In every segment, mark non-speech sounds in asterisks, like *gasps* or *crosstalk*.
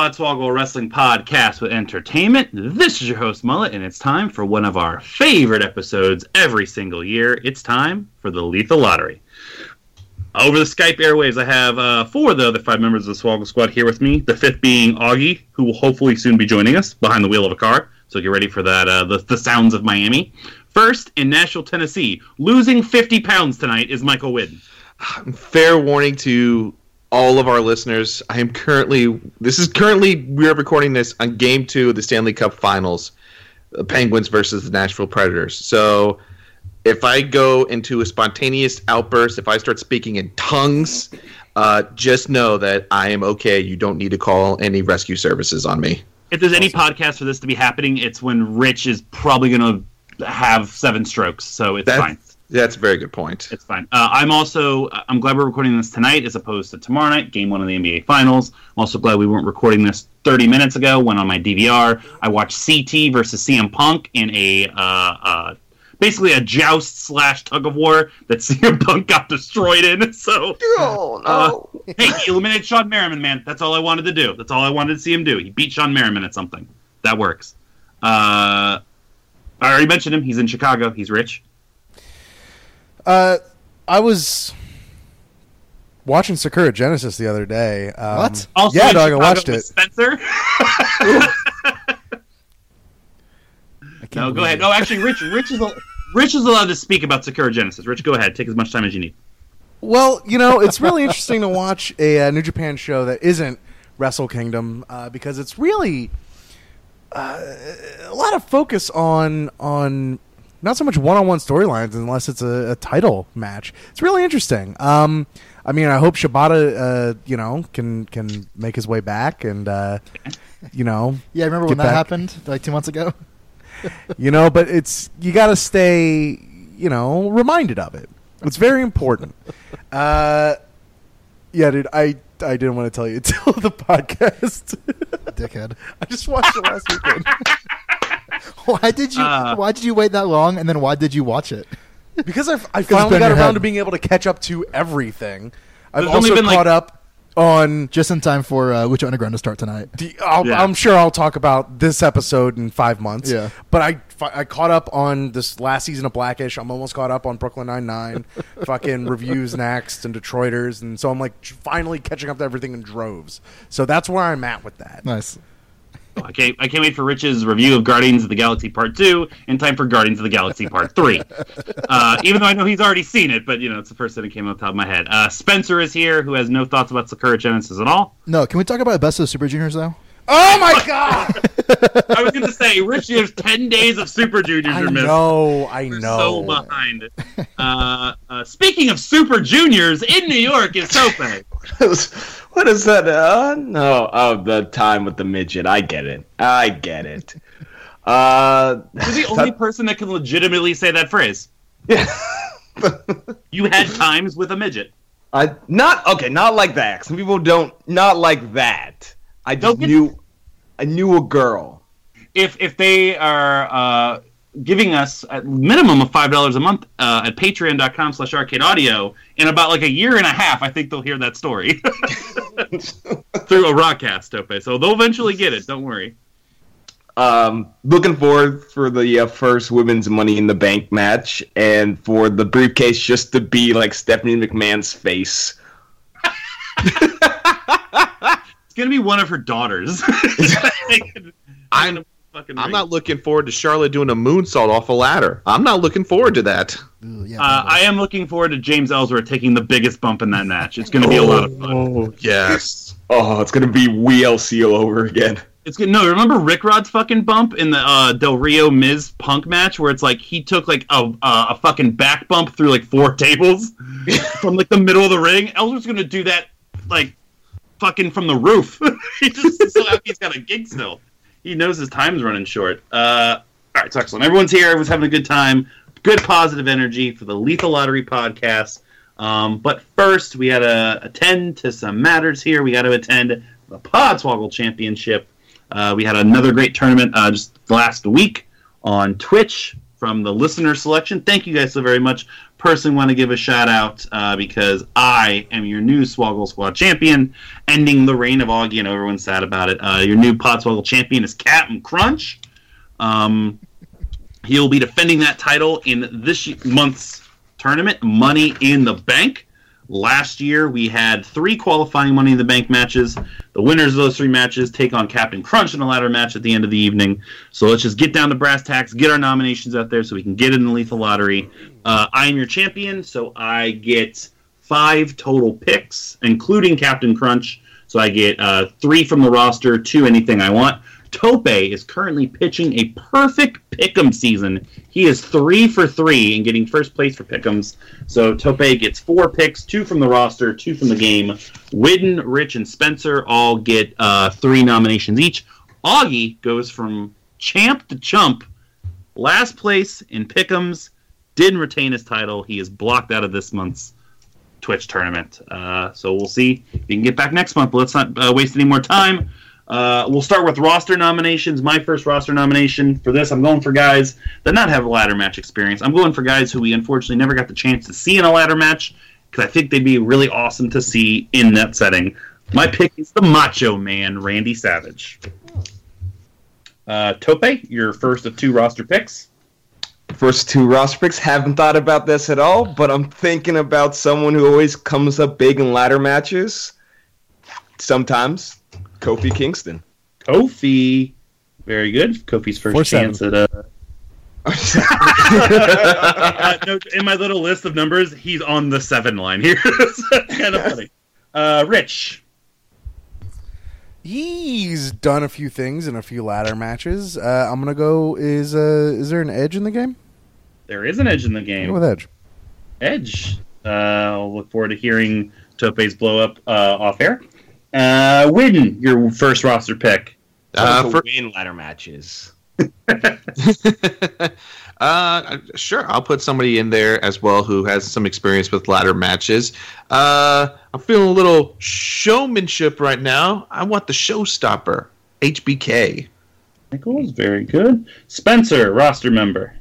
Welcome Podswoggle Wrestling Podcast with Entertainment. This is your host Mullet, and it's time for one of our favorite episodes every single year. It's time for the Lethal Lottery. Over the Skype airwaves, I have uh, four of the other five members of the Swoggle Squad here with me. The fifth being Augie, who will hopefully soon be joining us behind the wheel of a car. So get ready for that. Uh, the, the sounds of Miami. First, in Nashville, Tennessee, losing 50 pounds tonight is Michael Whidden. *sighs* fair warning to all of our listeners. I am currently this is currently we are recording this on game two of the Stanley Cup Finals, the Penguins versus the Nashville Predators. So if I go into a spontaneous outburst, if I start speaking in tongues, uh, just know that I am okay. You don't need to call any rescue services on me. If there's any podcast for this to be happening, it's when Rich is probably going to have seven strokes. So it's That's- fine. That's a very good point. It's fine. Uh, I'm also I'm glad we're recording this tonight as opposed to tomorrow night, game one of the NBA Finals. I'm also glad we weren't recording this 30 minutes ago when on my DVR I watched CT versus CM Punk in a uh, uh, basically a joust slash tug of war that *laughs* CM Punk got destroyed in. *laughs* So Oh no! hey, he eliminated Shawne Merriman, man. That's all I wanted to do. That's all I wanted to see him do. He beat Shawne Merriman at something. That works. Uh, I already mentioned him. He's in Chicago. He's rich. Uh, I was watching Sakura Genesis the other day. Um, What? Also yeah, in dog, I watched it. Spencer. *laughs* No, go ahead. it. No, actually, Rich, Rich is al- Rich is allowed to speak about Sakura Genesis. Rich, go ahead. Take as much time as you need. Well, you know, it's really interesting to watch a uh, New Japan show that isn't Wrestle Kingdom uh, because it's really uh, a lot of focus on on not so much one-on-one storylines unless it's a, a title match. It's really interesting. Um, I mean, I hope Shibata, uh, you know, can can make his way back and uh, you know *laughs* Yeah, I remember when that back. happened like two months ago? *laughs* you know but it's you got to stay you know reminded of it it's very important *laughs* uh yeah dude i i didn't want to tell you until the podcast Dickhead. i just watched it last weekend *laughs* Why did you? Uh, why did you wait that long? And then why did you watch it? because i i finally got around head. to being able to catch up to everything i've There's only also been, like- caught up on Just in time for uh, Lucha Underground to start tonight. the, I'll, Yeah. I'm sure I'll talk about this episode in five months. Yeah. But I, I caught up on this last season of Blackish. I'm almost caught up on Brooklyn Nine Nine, *laughs* fucking reviews next and Detroiters, and so I'm like finally catching up to everything in droves. So that's where I'm at with that. Nice. I can't, I can't wait for Rich's review of Guardians of the Galaxy Part 2 in time for Guardians of the Galaxy Part 3. *laughs* Uh, even though I know he's already seen it, but, you know, it's the first thing that came off the top of my head. Uh, Spencer is here, who has no thoughts about Sakura Genesis at all. No, can we talk about the Best of Super Juniors though? Oh my god! *laughs* I was going to say, Rich, you have 10 days of Super Juniors I you're missing. know, I We're know. so behind. Uh, uh, speaking of Super Juniors, in New York is Tope. *laughs* what is that? Uh, no, oh, the time with the midget. I get it. I get it. Uh, You're the only person that can legitimately say that phrase. yeah. You had times with a midget. I not okay. Not like that. Some people don't. Not like that. I just Don't get- knew. I knew a girl. if if they are uh, giving us a minimum of five dollars a month uh, at patreon.com slash arcade audio in about like a year and a half i think they'll hear that story. *laughs* Through a rockcast okay so they'll eventually get it don't worry. Um, looking forward for the uh, first women's Money in the Bank match, and for the briefcase just to be like Stephanie McMahon's face. *laughs* it's gonna be one of her daughters. *laughs* I'm- fucking I'm ring. not looking forward to Charlotte doing a moonsault off a ladder. I'm not looking forward to that. Ooh, yeah, uh. I am looking forward to James Ellsworth taking the biggest bump in that match. It's going to be a lot of fun. Oh yes. *laughs* Oh, it's gonna be WLC all over again. It's good. No, remember Rick Rod's fucking bump in the uh, Del Rio Miz Punk match where it's like he took like a a, a fucking back bump through like four *laughs* tables *laughs* from like the middle of the ring. Ellsworth's gonna do that like fucking from the roof. he just so happy he's got a gig still. He knows his time's running short. Uh, all right, it's excellent. Everyone's here. Everyone's having a good time. Good positive energy for the Lethal Lottery podcast. Um, but first, we got to attend to some matters here. We got to attend the Podswoggle Championship. Uh, we had another great tournament uh, just last week on Twitch from the listener selection. Thank you guys so very much. Personally, want to give a shout out uh, because I am your new Swoggle Squad champion, ending the reign of Augie, and everyone's sad about it. Uh, your new Podswoggle champion is Captain Crunch. Um, he'll be defending that title in this month's tournament, Money in the Bank. Last year, we had three qualifying Money in the Bank matches. The winners of those three matches take on Captain Crunch in a ladder match at the end of the evening. So let's just get down to brass tacks, get our nominations out there so we can get in the Lethal Lottery. Uh, I am your champion, so I get five total picks, including Captain Crunch. So I get uh, three from the roster, two anything I want. Tope is currently pitching a perfect pick'em season. He is three for three in getting first place for pick'ems. So Tope gets four picks, two from the roster, two from the game. Widden, Rich, and Spencer all get uh, three nominations each. Augie goes from champ to chump, last place in pick'ems. Didn't retain his title. He is blocked out of this month's Twitch tournament. Uh, so we'll see if he can get back next month. But let's not uh, waste any more time. Uh, we'll start with roster nominations. My first roster nomination for this, I'm going for guys that not have ladder match experience. I'm going for guys who we unfortunately never got the chance to see in a ladder match because I think they'd be really awesome to see in that setting. My pick is the Macho Man, Randy Savage. Uh, Tope, your first of two roster picks. First two roster picks. Haven't thought about this at all, but I'm thinking about someone who always comes up big in ladder matches. Sometimes Kofi Kingston. Kofi, very good. Kofi's first Four chance seven. at uh, *laughs* uh, no, in my little list of numbers, he's on the seven line here. *laughs* Kind of funny. Uh, Rich, He's done a few things in a few ladder matches. Uh, I'm gonna go. Is uh, is there an edge in the game? there is an edge in the Go game. with edge. Edge. Uh, I'll look forward to hearing Tope's blow up uh, off air. Uh, Widden, your first roster pick. Uh, to for, win ladder matches. *laughs* uh, sure, I'll put somebody in there as well who has some experience with ladder matches. Uh, I'm feeling a little showmanship right now. I want the showstopper, HBK. Nichols, very good. Spencer, roster member.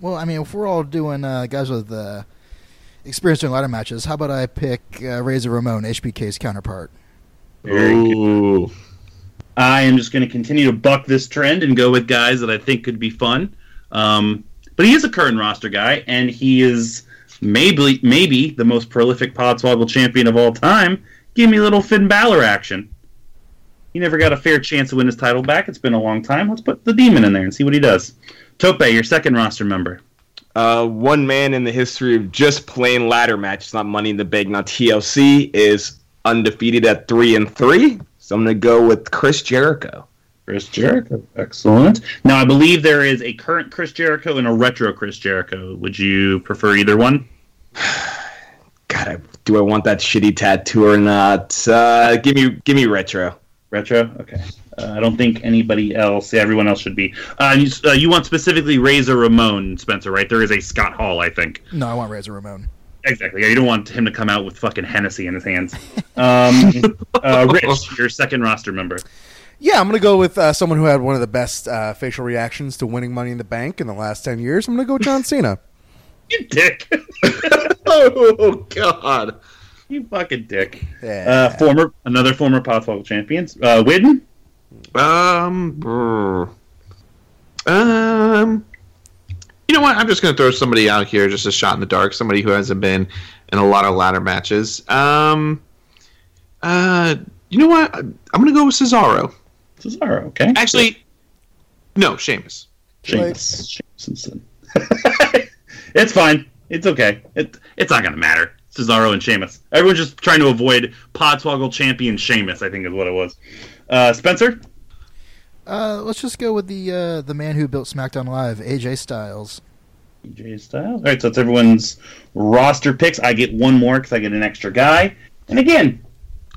Well, I mean, if we're all doing uh, guys with uh, experience doing ladder matches, how about I pick uh, Razor Ramon, HBK's counterpart? Very good. Ooh. I am just going to continue to buck this trend and go with guys that I think could be fun. Um, but he is a current roster guy, and he is maybe maybe the most prolific Podswoggle champion of all time. Give me a little Finn Balor action. He never got a fair chance to win his title back. It's been a long time. Let's put the demon in there and see what he does. Tope, your second roster member. Uh, one man in the history of just playing ladder matches, not Money in the Bank, not TLC, is undefeated at three and three. So I'm gonna go with Chris Jericho. Chris Jericho. Excellent. Now, I believe there is a current Chris Jericho and a retro Chris Jericho. Would you prefer either one? *sighs* God, I, do I want that shitty tattoo or not? Uh, give me, give me retro. Retro? Okay. Uh, I don't think anybody else, everyone else should be. Uh, you, uh, you want specifically Razor Ramon, Spencer, right? There is a Scott Hall, I think. No, I want Razor Ramon. Exactly. Yeah, you don't want him to come out with fucking Hennessy in his hands. Um, *laughs* uh, Rich, your second roster member. Yeah, I'm gonna go with uh, someone who had one of the best uh, facial reactions to winning Money in the Bank in the last ten years. I'm gonna go with John *laughs* Cena. You dick. *laughs* Oh God. you fucking dick. Yeah. Uh, former, another former Podswoggle champions. Uh, Widden? Um. brr. Um. You know what? I'm just going to throw somebody out here, just a shot in the dark. Somebody who hasn't been in a lot of ladder matches. Um. Uh. You know what? I'm going to go with Cesaro. Cesaro, okay. Actually, no, Sheamus. Sheamus. Sheamus. *laughs* it's fine. It's okay. It, it's not going to matter. Cesaro and Sheamus. Everyone's just trying to avoid Podswoggle champion Sheamus, I think is what it was. Uh, Spencer? Uh, let's just go with the uh, the man who built SmackDown Live, AJ Styles. AJ Styles. All right, so it's everyone's roster picks. I get one more because I get an extra guy. And again,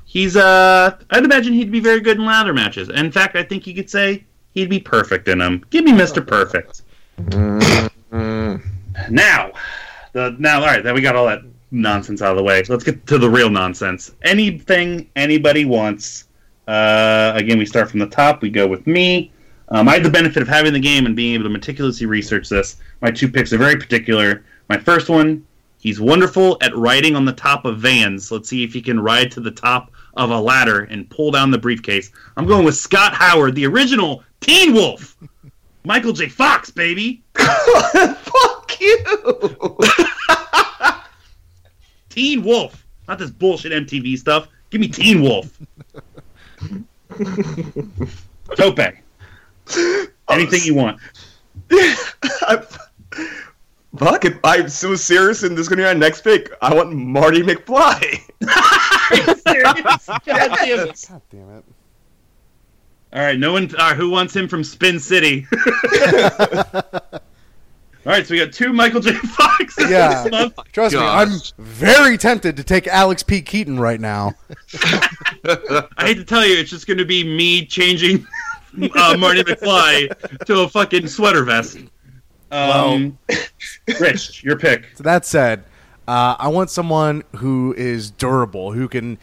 he's uh, I'd imagine he'd be very good in ladder matches. In fact, I think you could say he'd be perfect in them. Give me Mister Perfect. Mm, Now, the now all right, then we got all that nonsense out of the way. Let's get to the real nonsense. Anything anybody wants. Uh, again, we start from the top. We go with me. Um, I had the benefit of having the game and being able to meticulously research this. My two picks are very particular. My first one, he's wonderful at riding on the top of vans. Let's see if he can ride to the top of a ladder and pull down the briefcase. I'm going with Scott Howard, the original Teen Wolf. Michael J. Fox, baby. *laughs* Fuck you. *laughs* Teen Wolf, not this bullshit MTV stuff. Give me Teen Wolf. *laughs* *laughs* Tope. Anything you want. Fuck, if I'm so serious and this is gonna be our next pick, I want Marty McFly. *laughs* God damn it. God damn it. All right, no one. Uh, who wants him from Spin City? *laughs* All right, so we got two Michael J. *laughs* Fox. Yeah. this month. Trust Gosh. me, I'm very tempted to take Alex P. Keaton right now. *laughs* I hate to tell you, it's just going to be me changing *laughs* uh, Marty McFly to a fucking sweater vest. Um, Rich, your pick. So that said, uh, I want someone who is durable, who can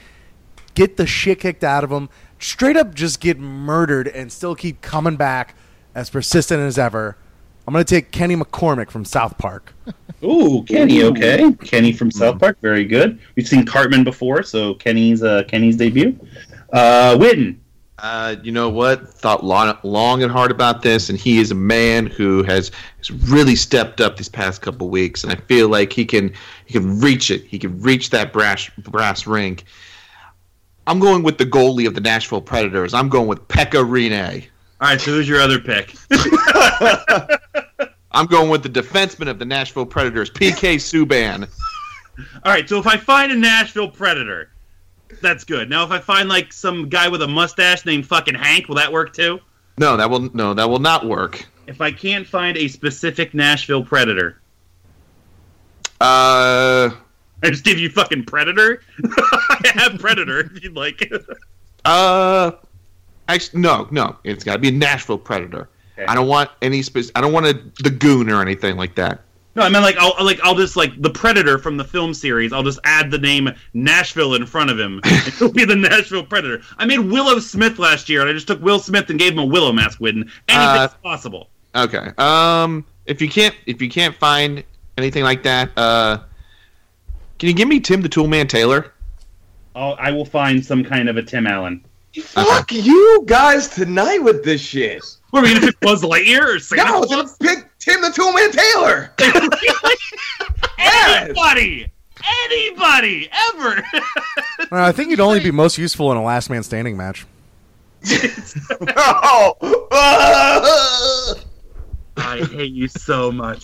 get the shit kicked out of them, straight up just get murdered and still keep coming back as persistent as ever. I'm going to take Kenny McCormick from South Park. *laughs* Ooh, Kenny. Okay, Kenny from South Park. Very good. We've seen Cartman before, so Kenny's uh, Kenny's debut. Uh, Witten. Uh, you know what? Thought long, long and hard about this, and he is a man who has, has really stepped up these past couple weeks, and I feel like he can he can reach it. He can reach that brass brass ring. I'm going with the goalie of the Nashville Predators. I'm going with Pekka Rinne. All right, so who's your other pick? *laughs* I'm going with the defenseman of the Nashville Predators, PK Subban. All right, so if I find a Nashville Predator, that's good. Now, if I find like some guy with a mustache named fucking Hank, will that work too? No, that will no, that will not work. If I can't find a specific Nashville Predator, Uh, I just give you fucking Predator. *laughs* I have Predator if you'd like. *laughs* uh, actually, no, no, it's got to be a Nashville Predator. Okay. I don't want any spec- I don't want a the goon or anything like that. No, I mean like I'll like I'll just like the Predator from the film series. I'll just add the name Nashville in front of him. *laughs* It'll be the Nashville Predator. I made Willow Smith last year, and I just took Will Smith and gave him a Willow mask. Witten. Anything's Uh, possible. Okay. Um, if you can't if you can't find anything like that, uh, can you give me Tim the Toolman Taylor? I'll, I will find some kind of a Tim Allen. Fuck you guys tonight with this shit. What are we gonna pick Buzz Lightyear or Santa No, I was gonna pick Tim the Toolman Taylor. *laughs* Yes. Anybody, anybody, ever. Uh, I think you'd only be *laughs* most useful in a last man standing match. *laughs* No. I hate you so much,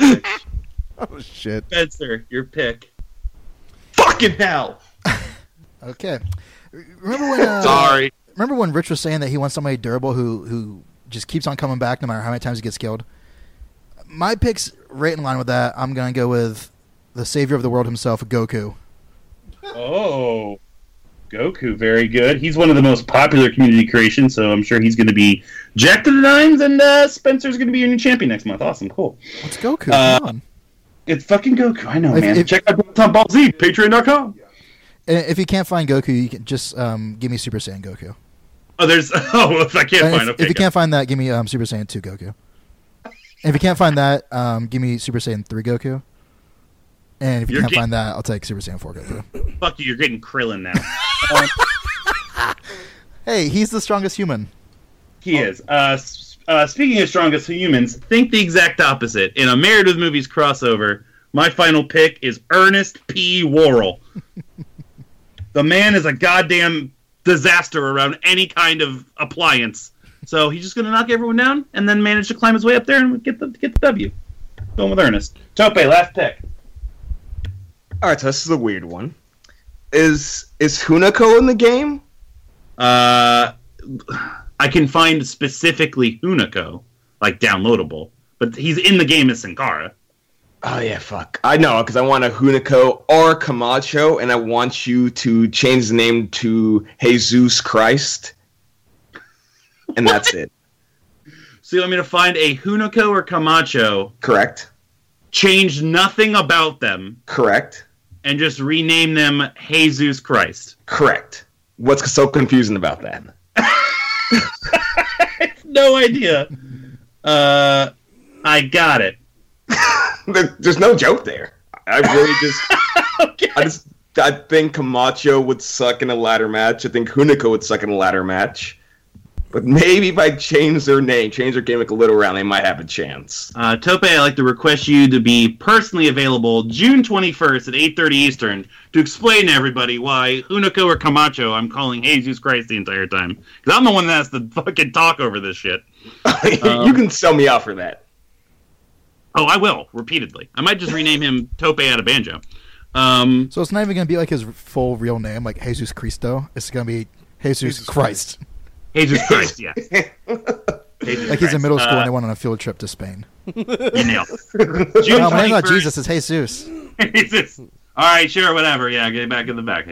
Oh, shit. Spencer. Your pick. Fucking hell. Okay. Remember when? Uh, Sorry. Remember when Rich was saying that he wants somebody durable who who just keeps on coming back no matter how many times he gets killed? My pick's right in line with that. I'm gonna go with the savior of the world himself, Goku. Oh, Goku, very good. He's one of the most popular community creations, so I'm sure he's going to be Jack to the Nines, and uh, Spencer's going to be your new champion next month. Awesome, cool. What's Goku? Uh, Come on. It's fucking Goku. I know, If- man. if- Check out Tom Ball Z, Patreon.com. If you can't find Goku, you can just um, give me Super Saiyan Goku. Oh, there's. *laughs* Oh, if I can't And find. if, Okay, if you can't find that, give me um, Super Saiyan 2 Goku. And if you can't find that, um, give me Super Saiyan 3 Goku. And if you You're can't get- find that, I'll take Super Saiyan 4 Goku. *laughs* fuck you. You're getting Krillin now. *laughs* Hey, he's the strongest human. He is. Uh, uh, speaking of strongest humans, think the exact opposite. In a Married with Movies crossover, my final pick is Ernest P. Worrell. the man is a goddamn disaster around any kind of appliance. So he's just going to knock everyone down and then manage to climb his way up there and get the get the W. Going with Ernest. Tope, last pick. All right, so this is a weird one. Is is Hunico in the game? Uh, I can find specifically Hunico, like downloadable, but he's in the game as Sin Cara. Oh yeah, fuck. I know because I want a Hunico or Camacho, and I want you to change the name to Jesus Christ, and that's *laughs* it. So you want me to find a Hunico or Camacho, Correct. change nothing about them, Correct. and just rename them Jesus Christ? Correct. What's so confusing about that? *laughs* no idea. Uh, I got it. *laughs* There, there's no joke there. I really just, *laughs* okay. I just, I think Camacho would suck in a ladder match. I think Hunico would suck in a ladder match. But maybe if I change their name, change their gimmick a little around, they might have a chance. Uh, Tope, I'd like to request you to be personally available June 21st at 8.30 Eastern to explain to everybody why Hunico or Camacho I'm calling Jesus Christ the entire time. Because I'm the one that has to fucking talk over this shit. *laughs* you can sell me out for that. Oh, I will, repeatedly. I might just rename him *laughs* Tope out of Banjo. Um, So it's not even going to be like his full real name, like Jesus Cristo. It's going to be Jesus, Jesus Christ. Jesus *laughs* Christ, yeah. *laughs* Jesus Like he's in middle school Uh, and they went on a field trip to Spain. you nailed. June No, my name's not Jesus. It's Jesus. Jesus. All right, sure, whatever. Yeah, get back in the back.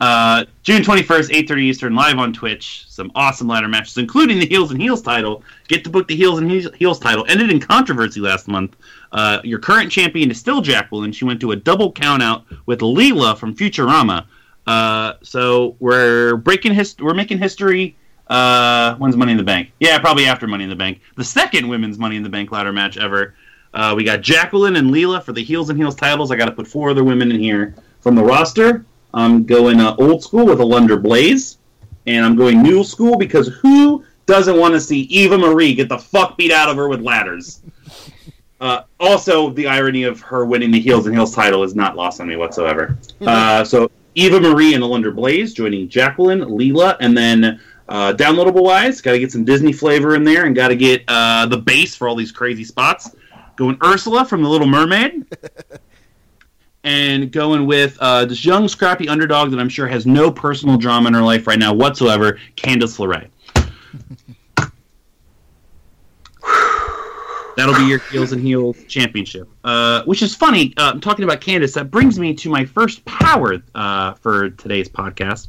Uh, June 21st, 8.30 Eastern, live on Twitch. Some awesome ladder matches, including the Heels and Heels title. Get to book the Heels and Heels- Heels title. Ended in controversy last month. Uh, your current champion is still Jacqueline. She went to a double countout with Leela from Futurama. Uh, so we're breaking his- we're making history. Uh, when's Money in the Bank? Yeah, probably after Money in the Bank. The second women's Money in the Bank ladder match ever. Uh, we got Jacqueline and Leela for the Heels and Heels titles. I got to put four other women in here from the roster. I'm going uh, old school with Alundra Blaze, and I'm going new school because who doesn't want to see Eva Marie get the fuck beat out of her with ladders? *laughs* Uh, also, the irony of her winning the Heels and Heels title is not lost on me whatsoever. Uh, so Eva Marie and Alundra Blaze joining Jacqueline, Leela, and then uh, downloadable wise, got to get some Disney flavor in there, and got to get uh, the base for all these crazy spots. Going Ursula from The Little Mermaid, *laughs* and going with uh, this young, scrappy underdog that I'm sure has no personal drama in her life right now whatsoever, Candice LeRae. *sighs* That'll be your Heels and Heels championship. Uh, which is funny. Uh, I'm talking about Candice. That brings me to my first power uh, for today's podcast.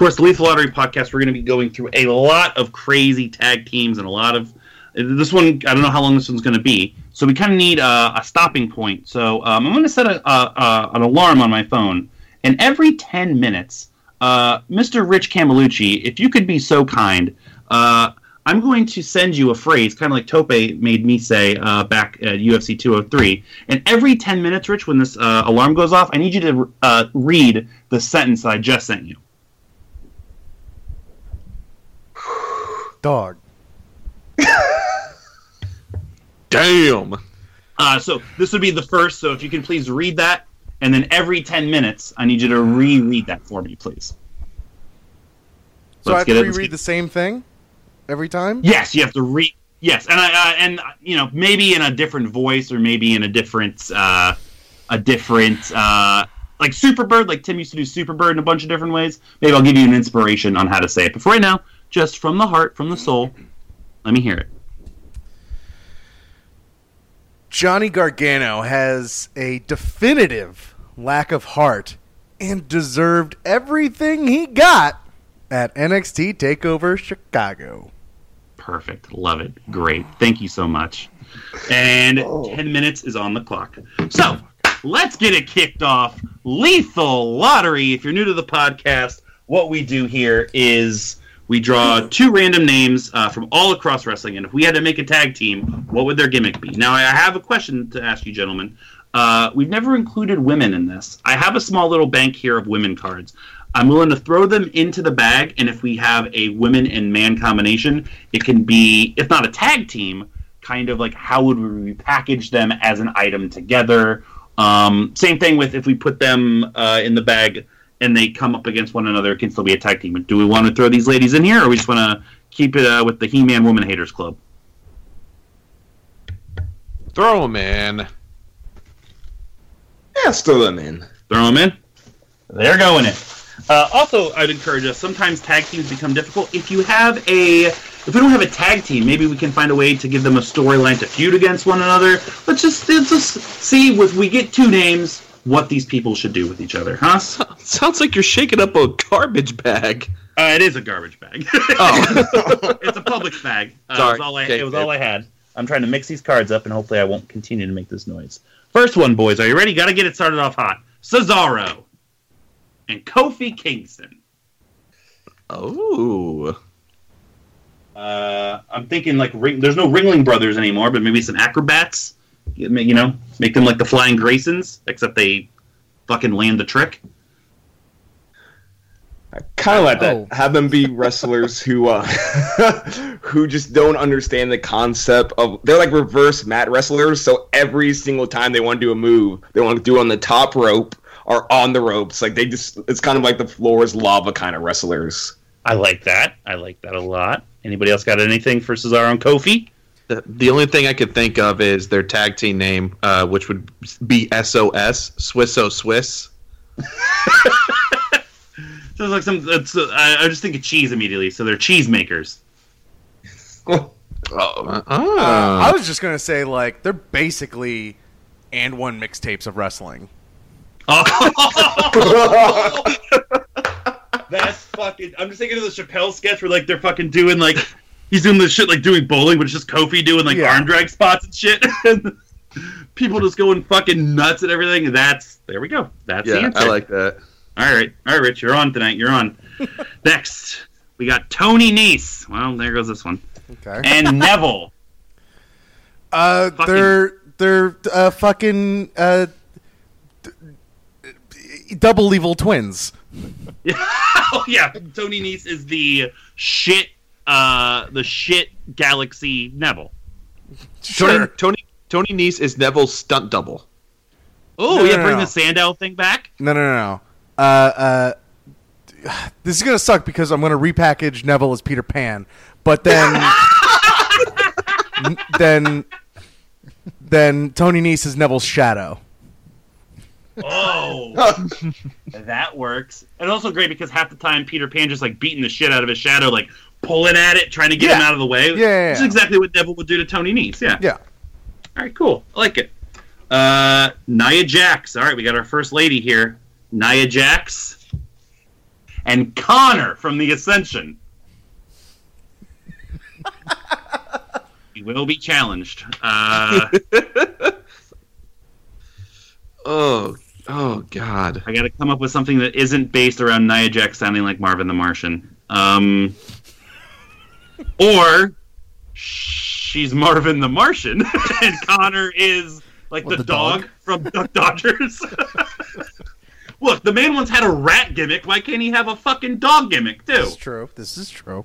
Course, the Lethal Lottery podcast, we're going to be going through a lot of crazy tag teams and a lot of. This one, I don't know how long this one's going to be. So we kind of need a, a stopping point. So um, I'm going to set a, a, an alarm on my phone. And every 10 minutes, uh, Mr. Rich Camelucci, if you could be so kind, uh, I'm going to send you a phrase, kind of like Tope made me say uh, back at UFC 203. And every 10 minutes, Rich, when this uh, alarm goes off, I need you to uh, read the sentence I just sent you. Dog. *laughs* Damn. Uh, so this would be the first. So if you can please read that, and then every ten minutes, I need you to reread that for me, please. So I Let's have get to reread get- the same thing every time? Yes, you have to read. Yes, and I uh, and you know maybe in a different voice or maybe in a different uh, a different uh, like Superbird, like Tim used to do Superbird in a bunch of different ways. Maybe I'll give you an inspiration on how to say it. But for right now, just from the heart, from the soul, let me hear it. Johnny Gargano has a definitive lack of heart and deserved everything he got at NXT TakeOver Chicago. Perfect. Love it. Great. Thank you so much. And 10 minutes is on the clock. So let's get it kicked off. Lethal Lottery. If you're new to the podcast, what we do here is we draw two random names uh, from all across wrestling. And if we had to make a tag team, what would their gimmick be? Now, I have a question to ask you, gentlemen. Uh, we've never included women in this. I have a small little bank here of women cards. I'm willing to throw them into the bag, and if we have a women and man combination, it can be, if not a tag team, kind of like how would we package them as an item together. Um, same thing with if we put them uh, in the bag and they come up against one another, it can still be a tag team. Do we want to throw these ladies in here, or we just want to keep it uh, with the He-Man Woman Haters Club? Throw them in. Yeah, throw them in. Throw them in. They're going in. Uh, also, I'd encourage us. Sometimes tag teams become difficult. If you have a, if we don't have a tag team, maybe we can find a way to give them a storyline to feud against one another. Let's just let's just see if we get two names, what these people should do with each other, huh? *laughs* Sounds like you're shaking up a garbage bag. Uh, it is a garbage bag. Oh, *laughs* it's a Publix bag. Uh, Sorry. It was, all I, Okay, it was all I had. I'm trying to mix these cards up, and hopefully I won't continue to make this noise. First one, boys. Are you ready? Got to get it started off hot. Cesaro and Kofi Kingston. oh, Uh, I'm thinking like ring, there's no Ringling Brothers anymore, but maybe some acrobats. You know, make them like the Flying Graysons, except they fucking land the trick. I kind of like that. Oh. Have them be wrestlers who uh, *laughs* who just don't understand the concept of. They're like reverse mat wrestlers. So every single time they want to do a move, they want to do it on the top rope or on the ropes. Like they just, it's kind of like the floor is lava kind of wrestlers. I like that. I like that a lot. Anybody else got anything for Cesaro and Kofi? The, the only thing I could think of is their tag team name, uh, which would be SOS, Swisso Swiss. *laughs* So it's like some. It's, uh, I, I just think of cheese immediately. So they're cheese makers. Oh, Uh, ah. I was just gonna say like they're basically and one mixtapes of wrestling. Oh. *laughs* That's fucking. I'm just thinking of the Chappelle sketch where like they're fucking doing like he's doing this shit like doing bowling, but it's just Kofi doing like Yeah. arm drag spots and shit. *laughs* and people just going fucking nuts and everything. That's there we go. That's the yeah, answer. I like that. All right, all right, Rich, you're on tonight. You're on. *laughs* Next, we got Tony Nese. Well, there goes this one, Okay. and *laughs* Neville. Uh, Fucking- they're they're uh, fucking uh, double evil twins. oh yeah, Tony Nese is the shit. Uh, the shit Galaxy Neville. Tony, Tony Tony Nese is Neville's stunt double. Oh No, yeah, no, bring no. the Sandow thing back. No, no, no, no. Uh, uh, this is gonna suck because I'm gonna repackage Neville as Peter Pan, but then, *laughs* then, then Tony Nese is Neville's shadow. Oh, *laughs* that works. And also great because half the time Peter Pan just like beating the shit out of his shadow, like pulling at it, trying to get him out of the way. Yeah, yeah, yeah. exactly what Neville would do to Tony Nese. Yeah. Yeah. All right, cool. I like it. Uh, Nia Jax. All right, we got our first lady here. Nia Jax. And Connor from the Ascension. *laughs* he will be challenged. Uh, *laughs* Oh, oh God. I got to come up with something that isn't based around Nia Jax sounding like Marvin the Martian. Um, or she's Marvin the Martian, *laughs* and Connor is like What, the, the dog, dog? from Duck Dodgers. *laughs* Look, the man once had a rat gimmick. Why can't he have a fucking dog gimmick too? This is true. This is true.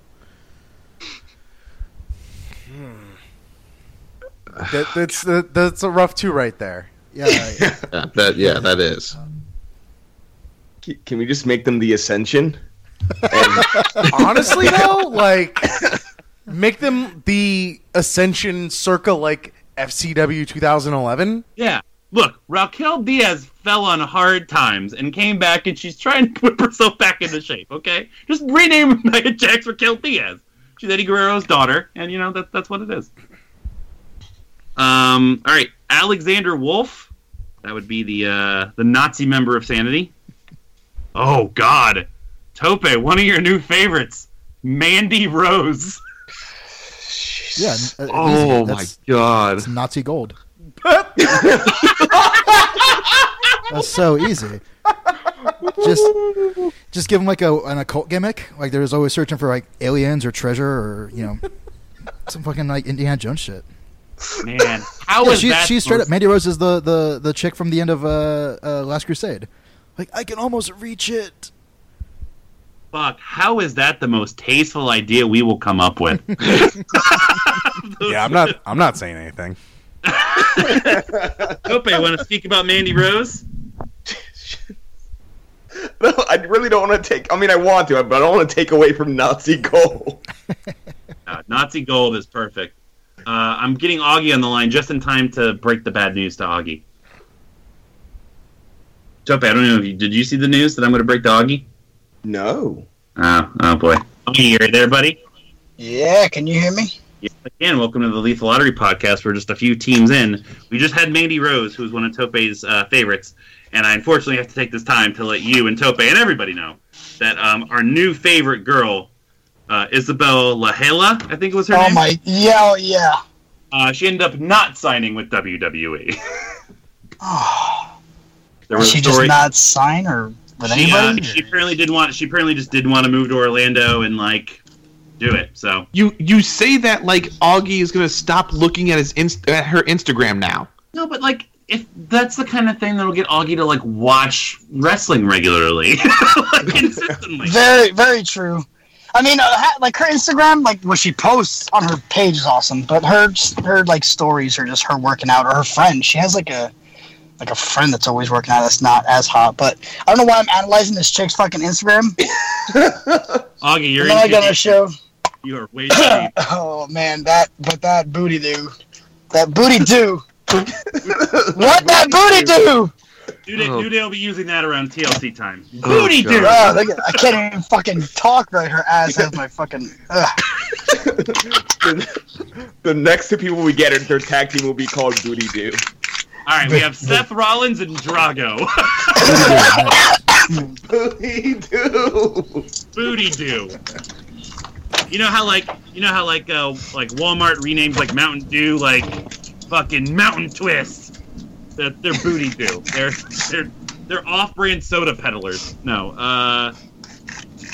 Hmm. That, that's that, that's a rough two right there. Yeah, *laughs* Yeah, that yeah, that is. Um, C- Can we just make them the Ascension? *laughs* Honestly, though, like make them the Ascension circa like FCW 2011. Yeah. Look, Raquel Diaz fell on hard times and came back, and she's trying to whip herself back into shape. Okay, just rename *laughs* Nia Jax Raquel Diaz. She's Eddie Guerrero's daughter, and you know that that's what it is. Um. All right, Alexander Wolfe. That would be the uh, the Nazi member of Sanity. Oh God, Tope, one of your new favorites, Mandy Rose. yeah. uh, Oh easy. my That's, God. that's Nazi gold. *laughs* That's so easy. Just, just give them like a an occult gimmick. Like they're always searching for like aliens or treasure or you know, some fucking like Indiana Jones shit. Man, how yeah, is she, that? she's straight up. Mandy Rose is the, the, the chick from the end of uh, uh, Last Crusade. Like I can almost reach it. Fuck, how is that the most tasteful idea we will come up with? *laughs* *laughs* Yeah, I'm not. I'm not saying anything. *laughs* Tope, want to speak about Mandy Rose? No, I really don't want to take. I mean, I want to, but I don't want to take away from Nazi gold. Uh, Nazi Gold is perfect. Uh, I'm getting Augie on the line just in time to break the bad news to Augie. Tope, I don't know if you did. You see the news that I'm going to break doggy? No. Oh, oh boy. Okay, you right there, buddy? Yeah, can you hear me? Yes, again, welcome to the Lethal Lottery podcast. We're just a few teams in. We just had Mandy Rose, who's one of Tope's uh, favorites, and I unfortunately have to take this time to let you and Tope and everybody know that um, our new favorite girl, uh, Isabel Lahela, I think it was her Oh name. my, yeah, oh, yeah. Uh, she ended up not signing with WWE. Oh, *laughs* there did she a just not sign or with she, uh, she apparently didn't want. She apparently just didn't want to move to Orlando and like do it. So You you say that like Augie is gonna stop looking at his inst- at her Instagram now. no, but like if that's the kind of thing that'll get Augie to like watch wrestling regularly, *laughs* like consistently. Very, very true. I mean, uh, ha- like her Instagram, like what she posts on her page is awesome, but her her like stories are just her working out or her friend. She has like a like a friend that's always working out that's not as hot. But I don't know why I'm analyzing this chick's fucking Instagram. *laughs* Augie, you're and then I in got too a show. You are way too. *laughs* Oh man, that but that booty do, that booty do. *laughs* what that booty do? New Day, Oh. New Day will be using that around TLC time. Oh, Booty God. dude. Oh, ah, look at, I can't even fucking talk right. Her ass has my fucking. The, the next two people we get in their tag team will be called Booty Doo. All right, we have Seth Rollins and Drago. Booty Doo. Booty do. You know how like you know how like uh like Walmart renames like Mountain Dew like fucking Mountain Twist. They're, they're booty do. They're they're they're off-brand soda peddlers. No. Uh.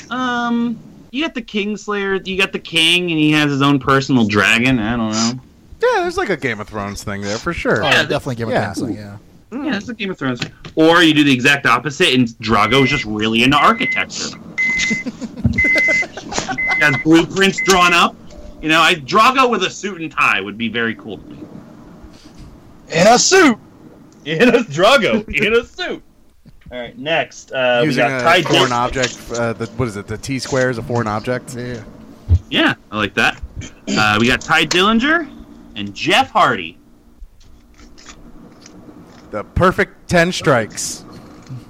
Um. You got the Kingslayer. You got the King, and he has his own personal dragon. I don't know. Yeah, there's like a Game of Thrones thing there for sure. Oh, Yeah, definitely Game of yeah. Thrones thing, yeah. Yeah, it's a Game of Thrones. Or you do the exact opposite, and Drago is just really into architecture. *laughs* he has blueprints drawn up. You know, I Drago with a suit and tie would be very cool to me. In a suit. In a Drago, in a suit. All right, next uh, we Using got a Tye foreign Dillinger. object. Uh, the, what is it? The T square is a foreign object. Yeah. Yeah, I like that. Uh, we got Tye Dillinger and Jeff Hardy. The perfect ten strikes.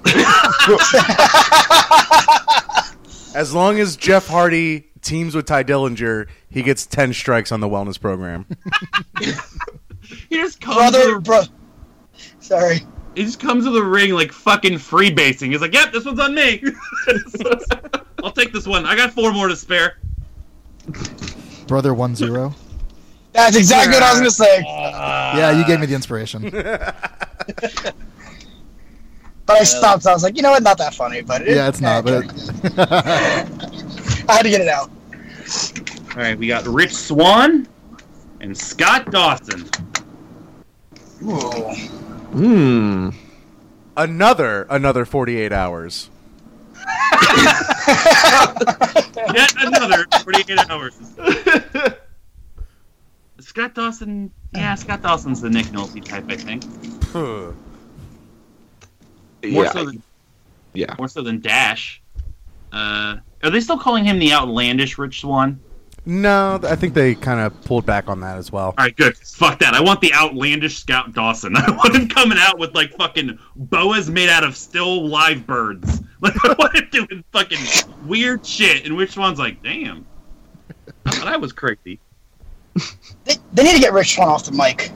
*laughs* as long as Jeff Hardy teams with Tye Dillinger, he gets ten strikes on the wellness program. *laughs* He just comes. Brother, to the, bro. Sorry. he just comes to the ring like fucking freebasing. He's like, "Yep, this one's on me. *laughs* I'll take this one. I got four more to spare." Brother one zero. That's exactly what I was gonna say. yeah, you gave me the inspiration. *laughs* But I stopped. I was like, you know what? Not that funny. But it, yeah, it's not, but I had to get it out. All right, we got Rich Swann and Scott Dawson. Whoa. Hmm. another another forty eight hours. *laughs* *laughs* Yet another 48 hours. Scott Dawson, yeah, Scott Dawson's the Nick Nolte type, I think. More Yeah. so than Yeah. more so than Dash. Uh, are they still calling him the outlandish Rich Swann? No, I think they kind of pulled back on that as well. All right, good. Fuck that. I want the outlandish Scott Dawson. *laughs* I want him coming out with like fucking boas made out of still live birds. Like *laughs* I want him doing fucking weird shit. And Rich Swann's like, damn. I thought I was crazy. They, they need to get Rich Swann off the mic.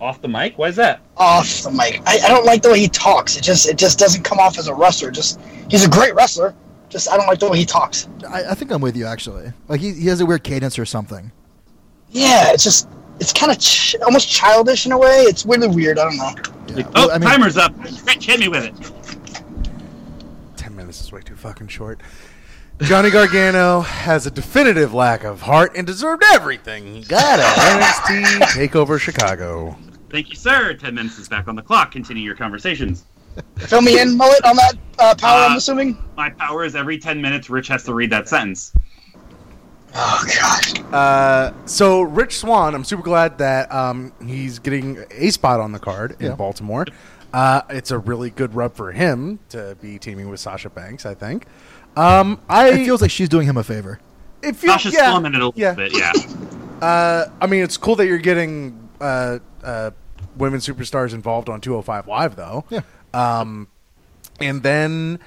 Off the mic? Why is that? Off the mic. I, I don't like the way he talks. It just it just doesn't come off as a wrestler. Just he's a great wrestler. Just I don't like the way he talks. I, I think I'm with you actually. Like he, he has a weird cadence or something. Yeah, it's just it's kind of ch- almost childish in a way. It's really weird. I don't know. Yeah. Like, Well, oh, I mean, timer's up. Rich, hit me with it. Ten minutes is way too fucking short. Johnny Gargano has a definitive lack of heart and deserved everything he got at NXT Takeover Chicago. Thank you, sir. Ten minutes is back on the clock. Continue your conversations. Fill me in, mullet, on that uh, power. Uh, I'm assuming. My power is every ten minutes. Rich has to read that sentence. Oh god. Uh, so Rich Swann, I'm super glad that um, he's getting a spot on the card in Yeah. Baltimore. Uh, it's a really good rub for him to be teaming with Sasha Banks. I think. Um, I it feels like she's doing him a favor. it feels Sasha's yeah, slumming it a little yeah. bit. Yeah. *laughs* Uh, I mean, it's cool that you're getting uh, uh, women superstars involved on 205 Live, though. Yeah. Um, and then,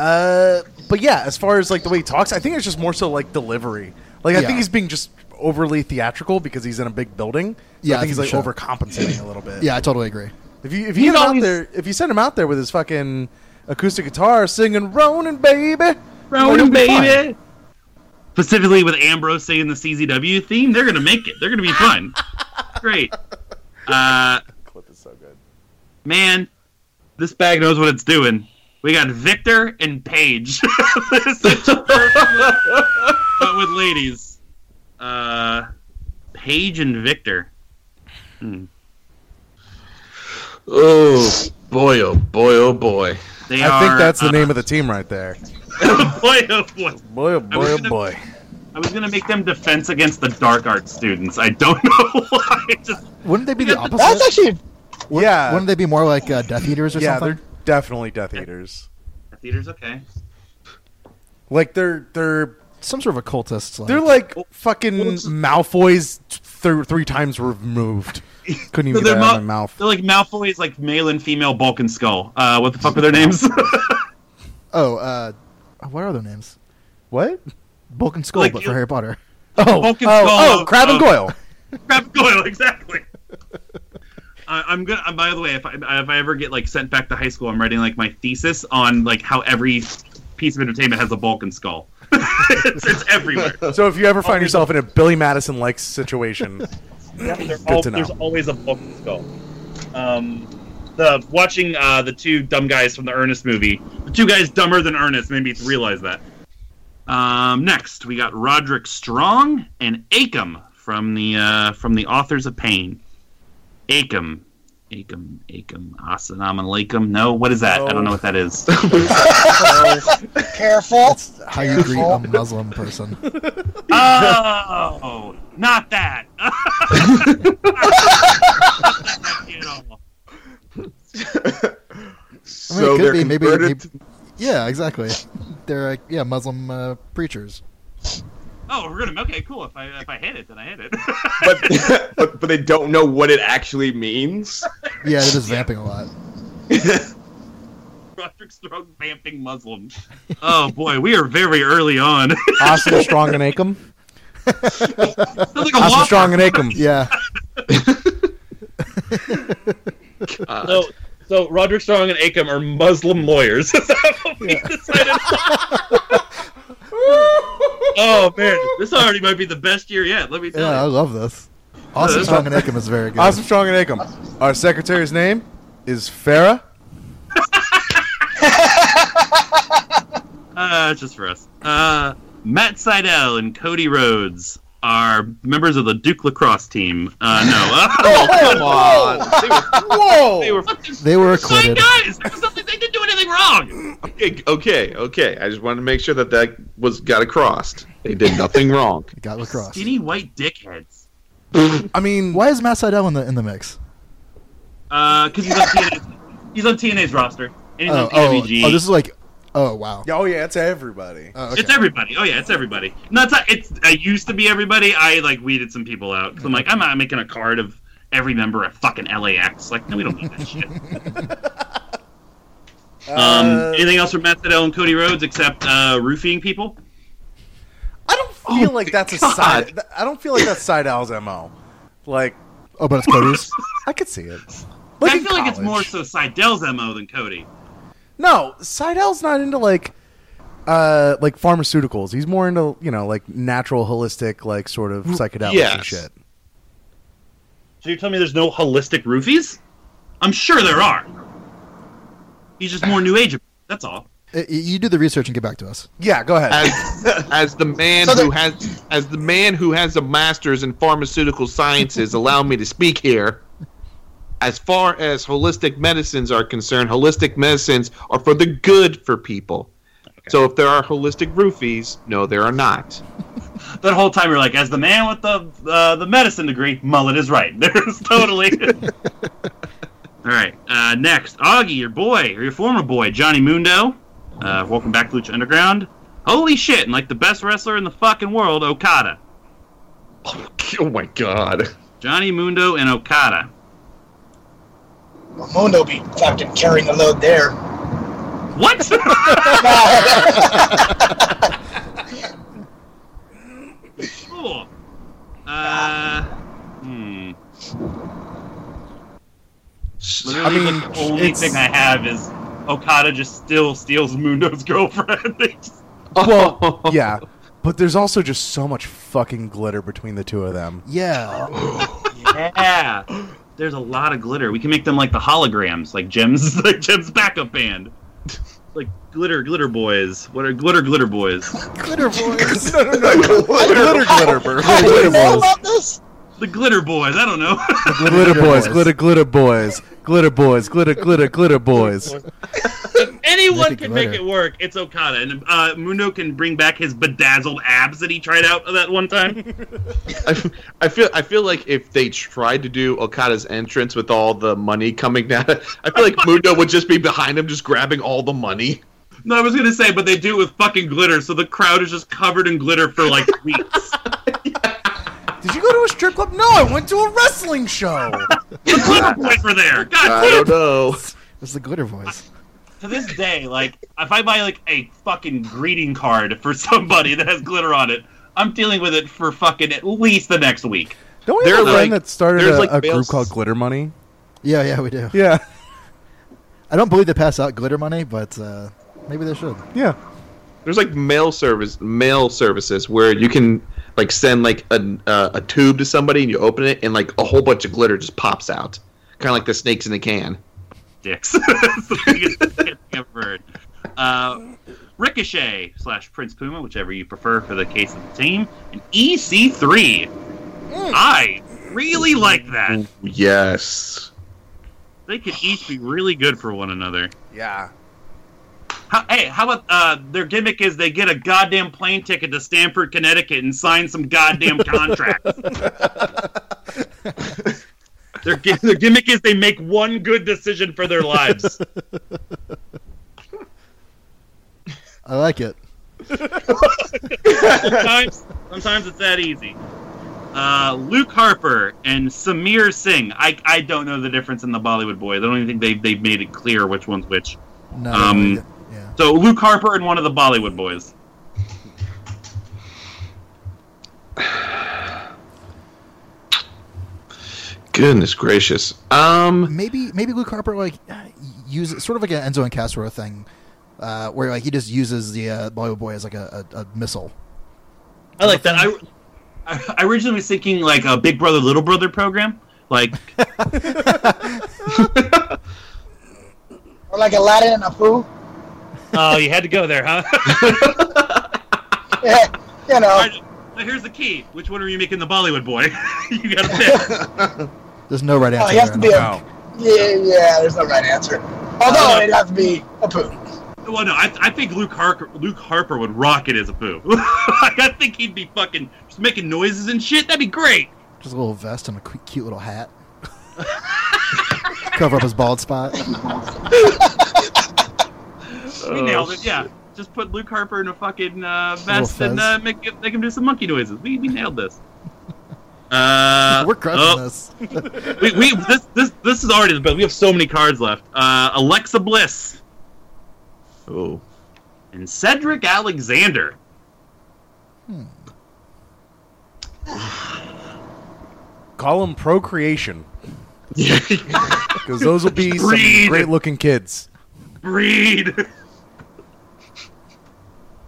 uh, but yeah, as far as like the way he talks, I think it's just more so like delivery. Like I Yeah. think he's being just overly theatrical because he's in a big building. So Yeah, I I think he's like think so. overcompensating a little bit. Yeah, I totally agree. If you if you He's get him out there, if you send him out there with his fucking acoustic guitar singing "Ronin, baby," like, Ronin, it'll be fine. baby. Specifically with Ambrose saying the CZW theme, they're gonna make it. They're gonna be *laughs* fun. Great. Uh, Clip is so good. man, this bag knows what it's doing. We got Victor and Paige. *laughs* This is perfect, but with ladies. Uh, Paige and Victor. Oh boy, oh boy, oh boy. They I are, think that's the uh, name of the team right there. *laughs* boy, oh boy. Boy, oh I boy, was oh gonna- boy. I was gonna make them defense against the dark art students. I don't *laughs* know why. Just Wouldn't they be the opposite? That's actually Yeah, Wouldn't they be more like uh, Death Eaters or yeah, something? they're definitely Death Eaters. theater's okay. Like they're they're Some sort of occultists. Like, they're like fucking well, it's- Malfoy's th- three times removed. *laughs* Couldn't even So get they're out of mo- my mouth. They're like Malfoy's like male and female Bulk and Skull. Uh, what the fuck are their names? oh, uh, what are their names? What? Bulk and Skull, Like but for Harry Potter. Oh, *laughs* Bulk and oh, Skull oh, of- Crabbe and Goyle. *laughs* Crabbe and Goyle, exactly. I, I'm gonna. uh, By the way, if I if I ever get like sent back to high school, I'm writing like my thesis on like how every piece of entertainment has a Bulk and Skull. *laughs* it's, it's everywhere. So if you ever find yourself in a Billy Madison like situation, They're Good al- to know. There's always a Bulk and Skull. Um, the watching uh, the two dumb guys from the Ernest movie, the two guys dumber than Ernest, made me realize that. Um, next, we got Roderick Strong and Akam from the uh, from the authors of Pain. Akam, Akam, Akam, Assalamu alaikum. No, what is that? I don't know what that is. *laughs* careful. How you greet a Muslim person? oh, not that. *laughs* You know. *laughs* I mean, it could be maybe, converted maybe- Yeah, exactly. *laughs* They're like yeah Muslim uh, preachers. Oh, we're gonna. Okay, cool. If I if I hit it, then I hit it. *laughs* but, *laughs* but but they don't know what it actually means. Yeah, they're just vamping a lot. Roderick Strong vamping Muslim. Oh boy, we are very early on. Austin Strong and Akam. Like a Austin Strong and Akam. Yeah, So, so Roderick Strong and Akam are Muslim lawyers. *laughs* Is that what we decided? *laughs* oh man, this already might be the best year yet. Let me tell you. yeah, I love this. Austin Strong and Akam is very good. Austin Strong and Akam. Our secretary's name is Farah. *laughs* Uh, it's just for us. Uh, Matt Sydal and Cody Rhodes are members of the Duke lacrosse team. Uh, no. *laughs* Come on. They were, Whoa! they were They were fine acquitted. guys. There was nothing, they didn't do anything wrong. okay, okay, okay. I just wanted to make sure that that was got across. They did nothing wrong. *laughs* Got lacrosse. Skinny white dickheads. I mean, Why is Matt Sydal in the in the mix? Uh, because he's on TNA. he's on TNA's roster, and he's Oh, on oh, oh, this is like, oh wow. oh yeah, it's everybody. Oh, okay. It's everybody. Oh yeah, it's everybody. Not t- it's. I used to be everybody. I like weeded some people out. because I'm like, I'm not making a card of every member of fucking LAX. Like, no, we don't need that shit. *laughs* Um, Uh, anything else from Matt Sydal and Cody Rhodes except uh, roofing people? I don't feel like that's a side. I don't feel like that's Sydal's mo. Like Oh, but it's Cody's. *laughs* I could see it. Like I in feel like it's more so Sydal's mo than Cody. No, Sydal's not into like uh like pharmaceuticals. He's more into, you know, like natural holistic like sort of psychedelics and yes. shit. So you're telling me there's no holistic roofies? I'm sure there are. He's just more *sighs* new age. That's all. Uh, you do the research and get back to us. Yeah, go ahead. As, *laughs* as the man So who has as the man who has a master's in pharmaceutical sciences, allow me to speak here. As far as holistic medicines are concerned, holistic medicines are for the good for people. So if there are holistic roofies, no, there are not. *laughs* That whole time you're like, as the man with the uh, the medicine degree, Mullet is right. *laughs* There's totally. *laughs* All right. Uh, next, Augie, your boy or your former boy, Johnny Mundo. Uh, welcome back to Lucha Underground. Holy shit! And like the best wrestler in the fucking world, Okada. Oh my god. Johnny Mundo and Okada. Well, Mundo be fucking carrying the load there. What? *laughs* cool. Uh, hmm. Literally, I mean, the only it's- thing I have is Okada just still steals Mundo's *laughs* girlfriend. They Well, *laughs* yeah, but there's also just so much fucking glitter between the two of them. Yeah. *gasps* yeah. There's a lot of glitter. We can make them like the holograms, like Jim's, *laughs* like Jim's backup band, like glitter, glitter boys. What are glitter, glitter boys? *laughs* Glitter boys. *laughs* no, no, no, glitter, glitter, bur- How do glitter boys, about this? The glitter boys. I don't know. glitter boys, glitter, glitter boys, glitter boys, glitter, glitter, glitter boys. Anyone Make it can make it work. It's Okada, and uh, Mundo can bring back his bedazzled abs that he tried out that one time. *laughs* I, f- I feel I feel like if they tried to do Okada's entrance with all the money coming down, *laughs* I feel like Mundo would just be behind him, just grabbing all the money. no, I was gonna say, but they do it with fucking glitter, so the crowd is just covered in glitter for like *laughs* weeks. Did you go to a strip club? No, I went to a wrestling show. the glitter boys were there. God I damn. don't know. It's the glitter boys. To this day, like if I buy like a fucking greeting card for somebody that has glitter on it, I'm dealing with it for fucking at least the next week. Don't we They're have a friend like- that started a, like a group males- called Glitter Money? Yeah, yeah, we do. Yeah, *laughs* I don't believe they pass out glitter money, but uh, maybe they should. yeah. There's like mail service mail services where you can like send like a uh, a tube to somebody and you open it and like a whole bunch of glitter just pops out, kind of like the snakes in the can. Dicks. *laughs* It's the biggest dick thing I've ever heard. Uh, Ricochet slash Prince Puma, whichever you prefer for the case of the team, and EC3. I really like that. Yes. They could each be really good for one another. Yeah. How, hey, how about uh, their gimmick is they get a goddamn plane ticket to Stamford, Connecticut, and sign some goddamn *laughs* contract. *laughs* their, their gimmick is they make one good decision for their lives. *laughs* I like it. *laughs* sometimes, sometimes it's that easy. Uh, Luke Harper and Samir Singh. I, I don't know the difference in the Bollywood boys. I don't even think they've, they've made it clear which one's which. No, Um, yeah. So Luke Harper and one of the Bollywood boys. Goodness gracious. Um. Maybe maybe Luke Harper like use sort of like an Enzo and Castro thing, uh, where like he just uses the uh, Bollywood boy as like a, a, a missile. I like that. I, I, I originally was thinking like a Big Brother Little Brother program. Like *laughs* *laughs* Or like Aladdin and Abu? oh, you had to go there, huh? *laughs* Yeah, you know. All right, now here's the key. Which one are you making the Bollywood boy? you gotta pick. There's no right Oh, answer. he has to be no. a. Yeah, yeah, there's no right answer. Although Uh, it'd have to be Abu. Well, no, I, I think Luke Harper, Luke Harper would rock it as a poo. *laughs* like, I think he'd be fucking just making noises and shit. That'd be great. Just a little vest and a cu- cute little hat. *laughs* Cover up his bald spot. *laughs* We nailed it. Yeah, just put Luke Harper in a fucking uh, vest Little and uh, make make him do some monkey noises. We, we nailed this. Uh, We're crushing oh, this. *laughs* we, we this this this is already the best. We have so many cards left. Uh, Alexa Bliss Oh. and Cedric Alexander. Hmm. *sighs* Call them procreation *laughs* because those will be some great-looking kids. Breed. *laughs*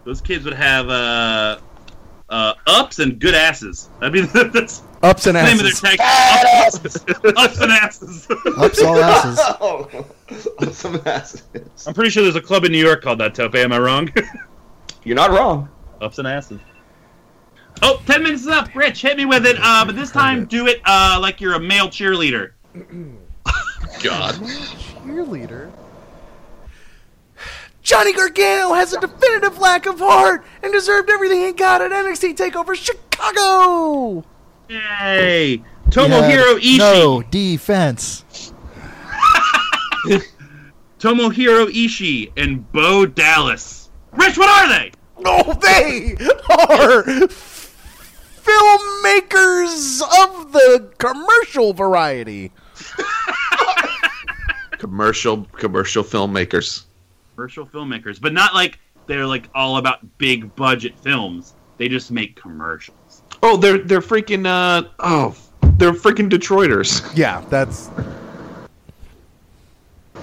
Those kids would have uh, uh, ups and good asses. I mean, that's Ups and the name of their asses. tag. Badasses. Ups and asses. Ups all asses. *laughs* Oh, some asses. I'm pretty sure there's a club in New York called that, Tope. Am I wrong? *laughs* You're not wrong. Ups and asses. Oh, 10 minutes is up. Rich, hit me with it. Uh, but this time, do it uh, like you're a male cheerleader. *clears throat* God. Cheerleader. Johnny Gargano has a definitive lack of heart and deserved everything he got at NXT Takeover Chicago. Yay! Tomohiro had Ishii. No defense. *laughs* Tomohiro Ishii and Bo Dallas. Rich, what are they? No, they are filmmakers of the commercial variety. *laughs* commercial commercial filmmakers. commercial filmmakers, but not like they're like all about big budget films. They just make commercials. Oh, they're they're freaking uh oh they're freaking Detroiters. *laughs* Yeah, that's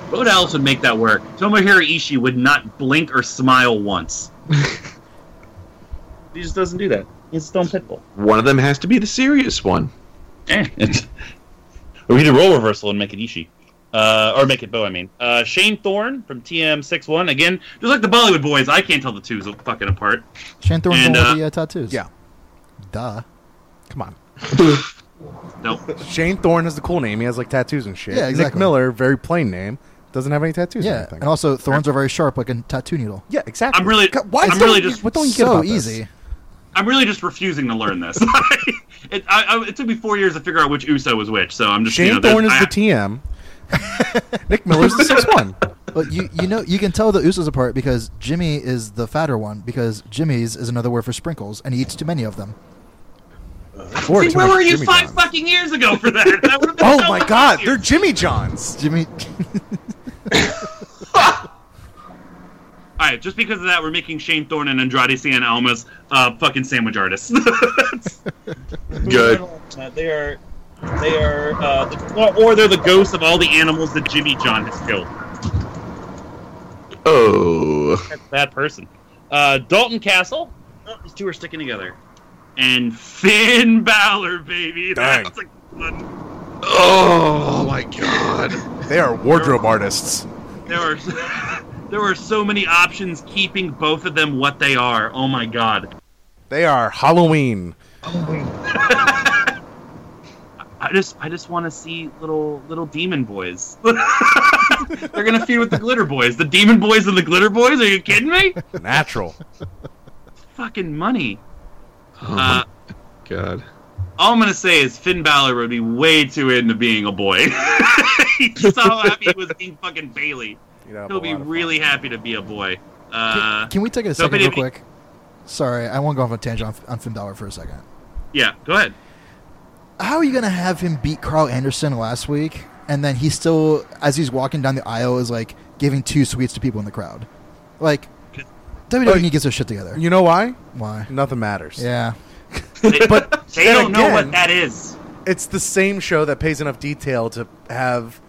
What else would make that work? Tomohiro Ishii would not blink or smile once. *laughs* he just doesn't do that. He's Stone Pitbull. One of them has to be the serious one. Eh, *laughs* we need a role reversal and make it Ishii. Uh, or make it Bo, I mean. Uh, Shane Thorne from TM61. Again, just like the Bollywood boys, I can't tell the twos fucking apart. Shane Thorne's And, the one uh, with the uh, tattoos. yeah. Duh. Come on. *laughs* Nope. Shane Thorne is the cool name. He has like tattoos and shit. Yeah, Nick exactly. Miller, very plain name, doesn't have any tattoos. or Yeah, anything. and also thorns are very sharp, like a tattoo needle. yeah, exactly. I'm really- God, Why I'm don't really you- just What don't you get so about this? easy. I'm really just refusing to learn this. *laughs* it, I, I, it took me four years to figure out which Uso was which, so I'm just Shane you know, there's- Thorne is I- the TM. *laughs* Nick Miller's the six one. But you you know you can tell the Usos apart because Jimmy is the fatter one because Jimmy's is another word for sprinkles and he eats too many of them. Or See, where were you Jimmy five John's. fucking years ago for that? That *laughs* Oh so my God, easier. they're Jimmy Johns. Jimmy, *laughs* All right, just because of that, we're making Shane Thorne and Andrade Cien Almas uh, fucking sandwich artists. *laughs* Good. they are, they are, uh, the, or- or they're the ghosts of all the animals that Jimmy John has killed. Oh. That's a bad person. Uh, Dalton Castle. Oh, these two are sticking together. And Finn *laughs* Balor, baby. Dang. That's a good one. Oh my god. They are wardrobe artists. There are *laughs* there were so many options keeping both of them what they are. Oh my god. They are Halloween. *laughs* I just I just want to see little little demon boys. They're gonna feed with the glitter boys. The demon boys and the glitter boys? Are you kidding me? Natural. Fucking money. Oh Uh, god. all I'm gonna say is Finn Balor would be way too into being a boy. *laughs* He's so happy he was being fucking Bailey. He'll be lot of really happy to be a boy. Uh, can we take a so second real any- quick? Sorry, I want to go off a tangent on, on Finn Balor for a second. yeah, go ahead. How are you gonna have him beat Karl Anderson last week, and then he still, as he's walking down the aisle, is like giving two sweets to people in the crowd? Like, WWE Oh, gets their shit together. You know why? Why? Nothing matters. Yeah. They, *laughs* But they don't know what that is. It's the same show that pays enough detail to have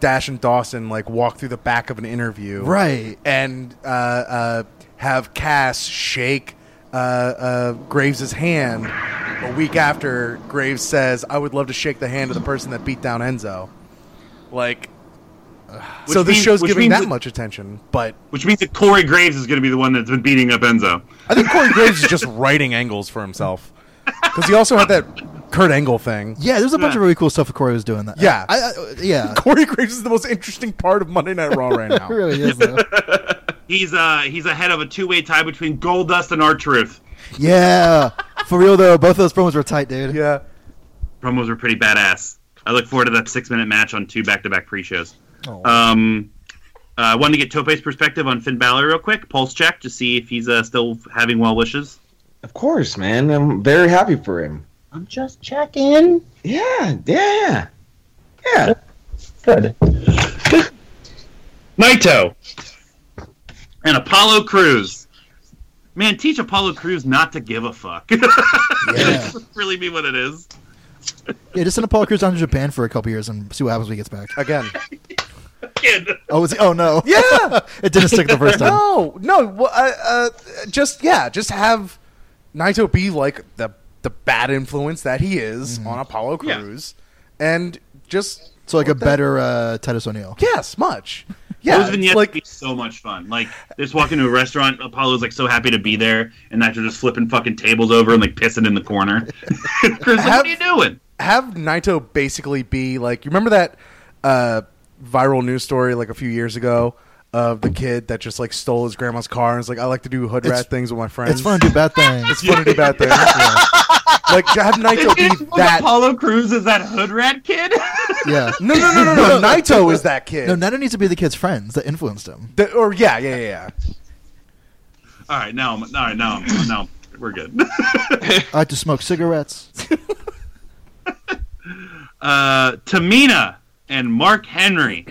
Dash and Dawson like walk through the back of an interview, Right. And uh, uh, have Cass shake uh, uh, Graves' hand a week after Graves says, "I would love to shake the hand of the person that beat down Enzo." Like, so Which this means- show's which giving that that- much attention, but Which means that Corey Graves is going to be the one that's been beating up Enzo. I think Corey Graves is just writing angles for himself because he also had that Kurt Angle thing. Yeah, there's a bunch Yeah. of really cool stuff that Corey was doing. That. Yeah. I, I, yeah. *laughs* Corey Graves is the most interesting part of Monday Night Raw right now. *laughs* really is. Though. *laughs* He's uh he's ahead of a two way tie between Goldust and R Truth. yeah. For real though, both of those promos were tight, dude. Yeah. Promos were pretty badass. I look forward to that six minute match on two back to back pre shows. Oh. Um, uh, wanted to get Tope's perspective on Finn Balor real quick. Pulse check to see if he's uh, still having well wishes. Of course, man. I'm very happy for him. I'm just checking. Yeah, yeah, yeah. Good. Naito and Apollo Crews. Man, teach Apollo Crews not to give a fuck. *laughs* Yeah. really be what it is. Yeah, just send Apollo Crews down to Japan for a couple years and see what happens when he gets back. Again. *laughs* Kid. Oh, was he? Oh no. Yeah. *laughs* it didn't stick the first time. No, no. Well, uh, uh, just yeah, just have Naito be like the the bad influence that he is Mm-hmm. on Apollo Yeah. And just So like a what the- better uh, Titus O'Neil. yes, much. *laughs* Yeah, Those vignettes like would be so much fun. Like, just walking into a restaurant, Apollo's like so happy to be there, and Naito just flipping fucking tables over and like pissing in the corner. *laughs* Crews, like, Have- what are you doing? have Naito basically be like you remember that uh, viral news story like a few years ago of the kid that just like stole his grandma's car and is like I like to do hood It's- rat things with my friends. It's fun to do bad things. *laughs* It's fun to do bad things. Yeah. *laughs* Like have Naito be that. Apollo Crews is that hood rat kid? yeah. *laughs* No, no, no, no, no. Naito is that kid. No, Naito needs to be the kid's friends that influenced him. The- or yeah, yeah, yeah, yeah. all right, now, I'm, all right, now, I'm- now we're good. I like to smoke cigarettes. uh, Tamina and Mark Henry.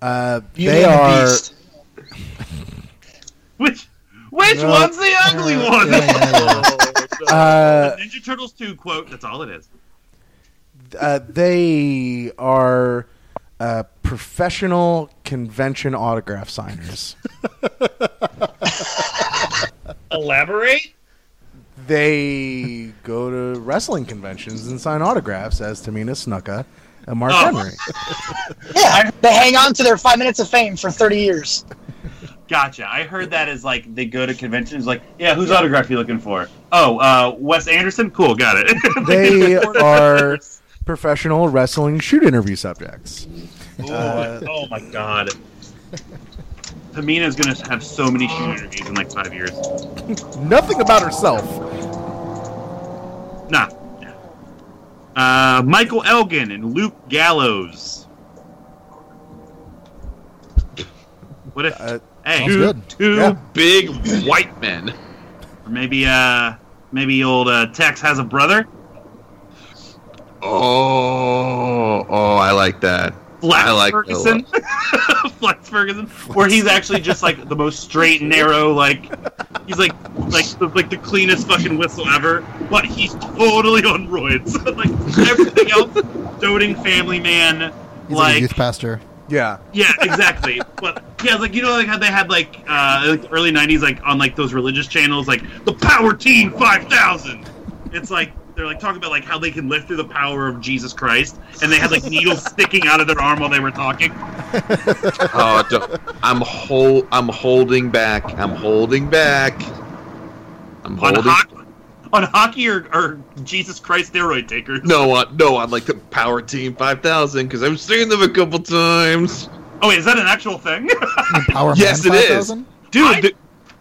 Uh, they are. *laughs* which which no, one's the ugly one? Yeah, yeah. *laughs* uh, Ninja Turtles two quote. That's all it is. Uh, they are uh, professional convention autograph signers. *laughs* Elaborate. They go to wrestling conventions and sign autographs as Tamina Snuka and Mark Oh. Henry. *laughs* Yeah, they hang on to their five minutes of fame for 30 years. Gotcha. I heard that as like they go to conventions. Like, yeah, whose autograph are you looking for? Oh, uh, Wes Anderson. Cool, got it. *laughs* They are professional wrestling shoot interview subjects. My, oh my god. Tamina's gonna have so many shoot interviews in like five years. *laughs* Nothing about herself. Nah. Uh, Michael Elgin and Luke Gallows. What if? Uh, hey, Two, two Yeah. big *laughs* white men. or maybe uh, maybe old uh, Tex has a brother. Oh, oh, I like that. Flex like Ferguson. *laughs* Flex Ferguson, where he's actually just like the most straight and narrow, like he's like like the, like the cleanest fucking whistle ever, but he's totally on roids. *laughs* like everything *laughs* else, doting family man. He's like, like a youth pastor. yeah. yeah, exactly. but yeah, like you know, like how they had like uh like early '90s, like on like those religious channels, like the Power Team 5000. It's like they're like talking about like how they can live through the power of Jesus Christ, and they had like needles *laughs* sticking out of their arm while they were talking. *laughs* Oh, don't, I'm hold, I'm holding back. I'm holding back. I'm on holding. hockey, on hockey or, or Jesus Christ steroid takers. No, on, no, on like the Power Team 5000 because I've seen them a couple times. Oh, wait, is that an actual thing? *laughs* Power Yes, Man it is. 5000? Dude, I- th-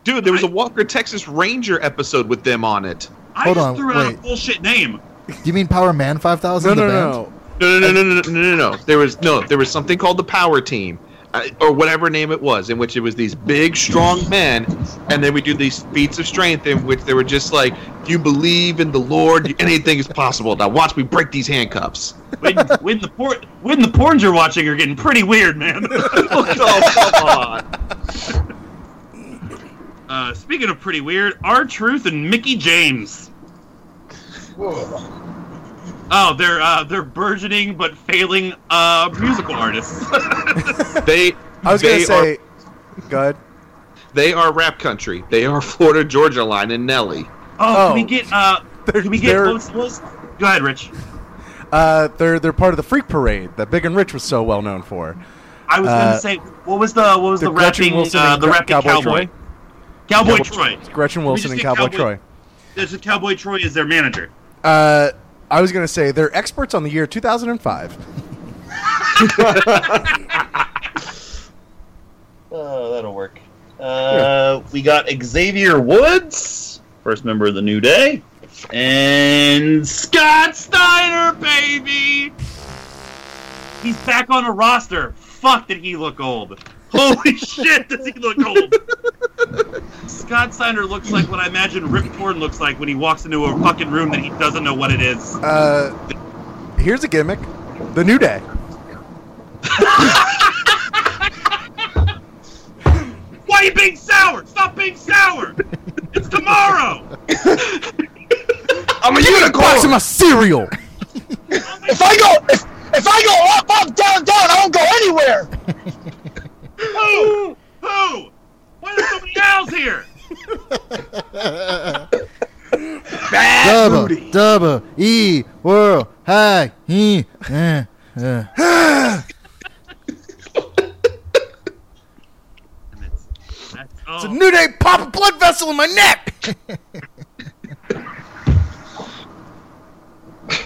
dude, there was a I- Walker Texas Ranger episode with them on it. I Hold just on, threw out a bullshit name. Do you mean Power Man 5000? No, no, no. No, no, no, no, no, no, no, no. There was no, there was something called the Power Team, uh, or whatever name it was, in which it was these big, strong men, and then we do these feats of strength, in which they were just like, "You believe in the Lord, anything is possible." Now watch me break these handcuffs. When, when the por- when the porns you're watching are getting pretty weird, man. *laughs* oh, come on. *laughs* Uh, speaking of pretty weird, R Truth and Mickie James. Whoa. Oh, they're uh, they're burgeoning but failing uh, musical artists. *laughs* They, I was they gonna say. Go ahead. are, they are rap country. They are Florida Georgia Line and Nelly. oh, can we Oh. get uh, They're- can we get they're- what was- what was- Go ahead, Rich. Uh, they're they're part of the Freak Parade that Big and Rich was so well known for. I was Uh, gonna say what was the what was the the, Gretchen rapping Wilson uh, the Gra- rapping Cowboy cowboy Troy? Cowboy Cowboy- Troy. Gretchen Wilson and Cowboy, Cowboy- Troy. There's a Cowboy Troy is their manager. Uh, I was gonna say they're experts on the year 2005. Oh, *laughs* that'll work. Uh, we got Xavier Woods, first member of the New Day, and Scott Steiner, baby. He's back on a roster. Fuck, did he look old? Holy shit, does he look old? Scott Steiner looks like what I imagine Rip Torn looks like when he walks into a fucking room that he doesn't know what it is. Uh, here's a gimmick: the New Day. Why are you being sour? Stop being sour! It's tomorrow! I'm a Box of unicorn. my cereal. *laughs* If I go, if, if I go up, up, down, down, I don't go anywhere. Who? Who? Why are there so many owls here? Bad Double, booty. double, E, world, high, E, eh, eh. It's a New Day pop a blood vessel in my neck.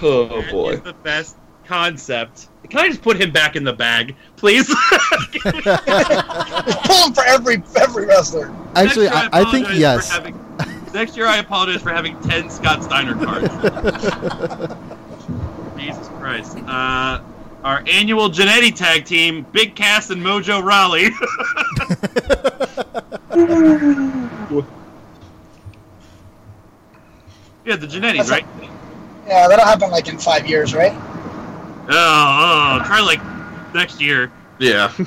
Oh boy. is the best concept. Can I just put him back in the bag, please? *laughs* Pull him for every every wrestler. Actually, Next year I, I think yes. having- next year, I apologize for having ten Scott Steiner cards. *laughs* Jesus Christ. Uh, our annual Genetti tag team, Big Cass and Mojo Rawley. *laughs* yeah, the Genettis, That's right? Yeah, that'll happen like in five years, right? Oh, oh, try like next year. Yeah. *laughs*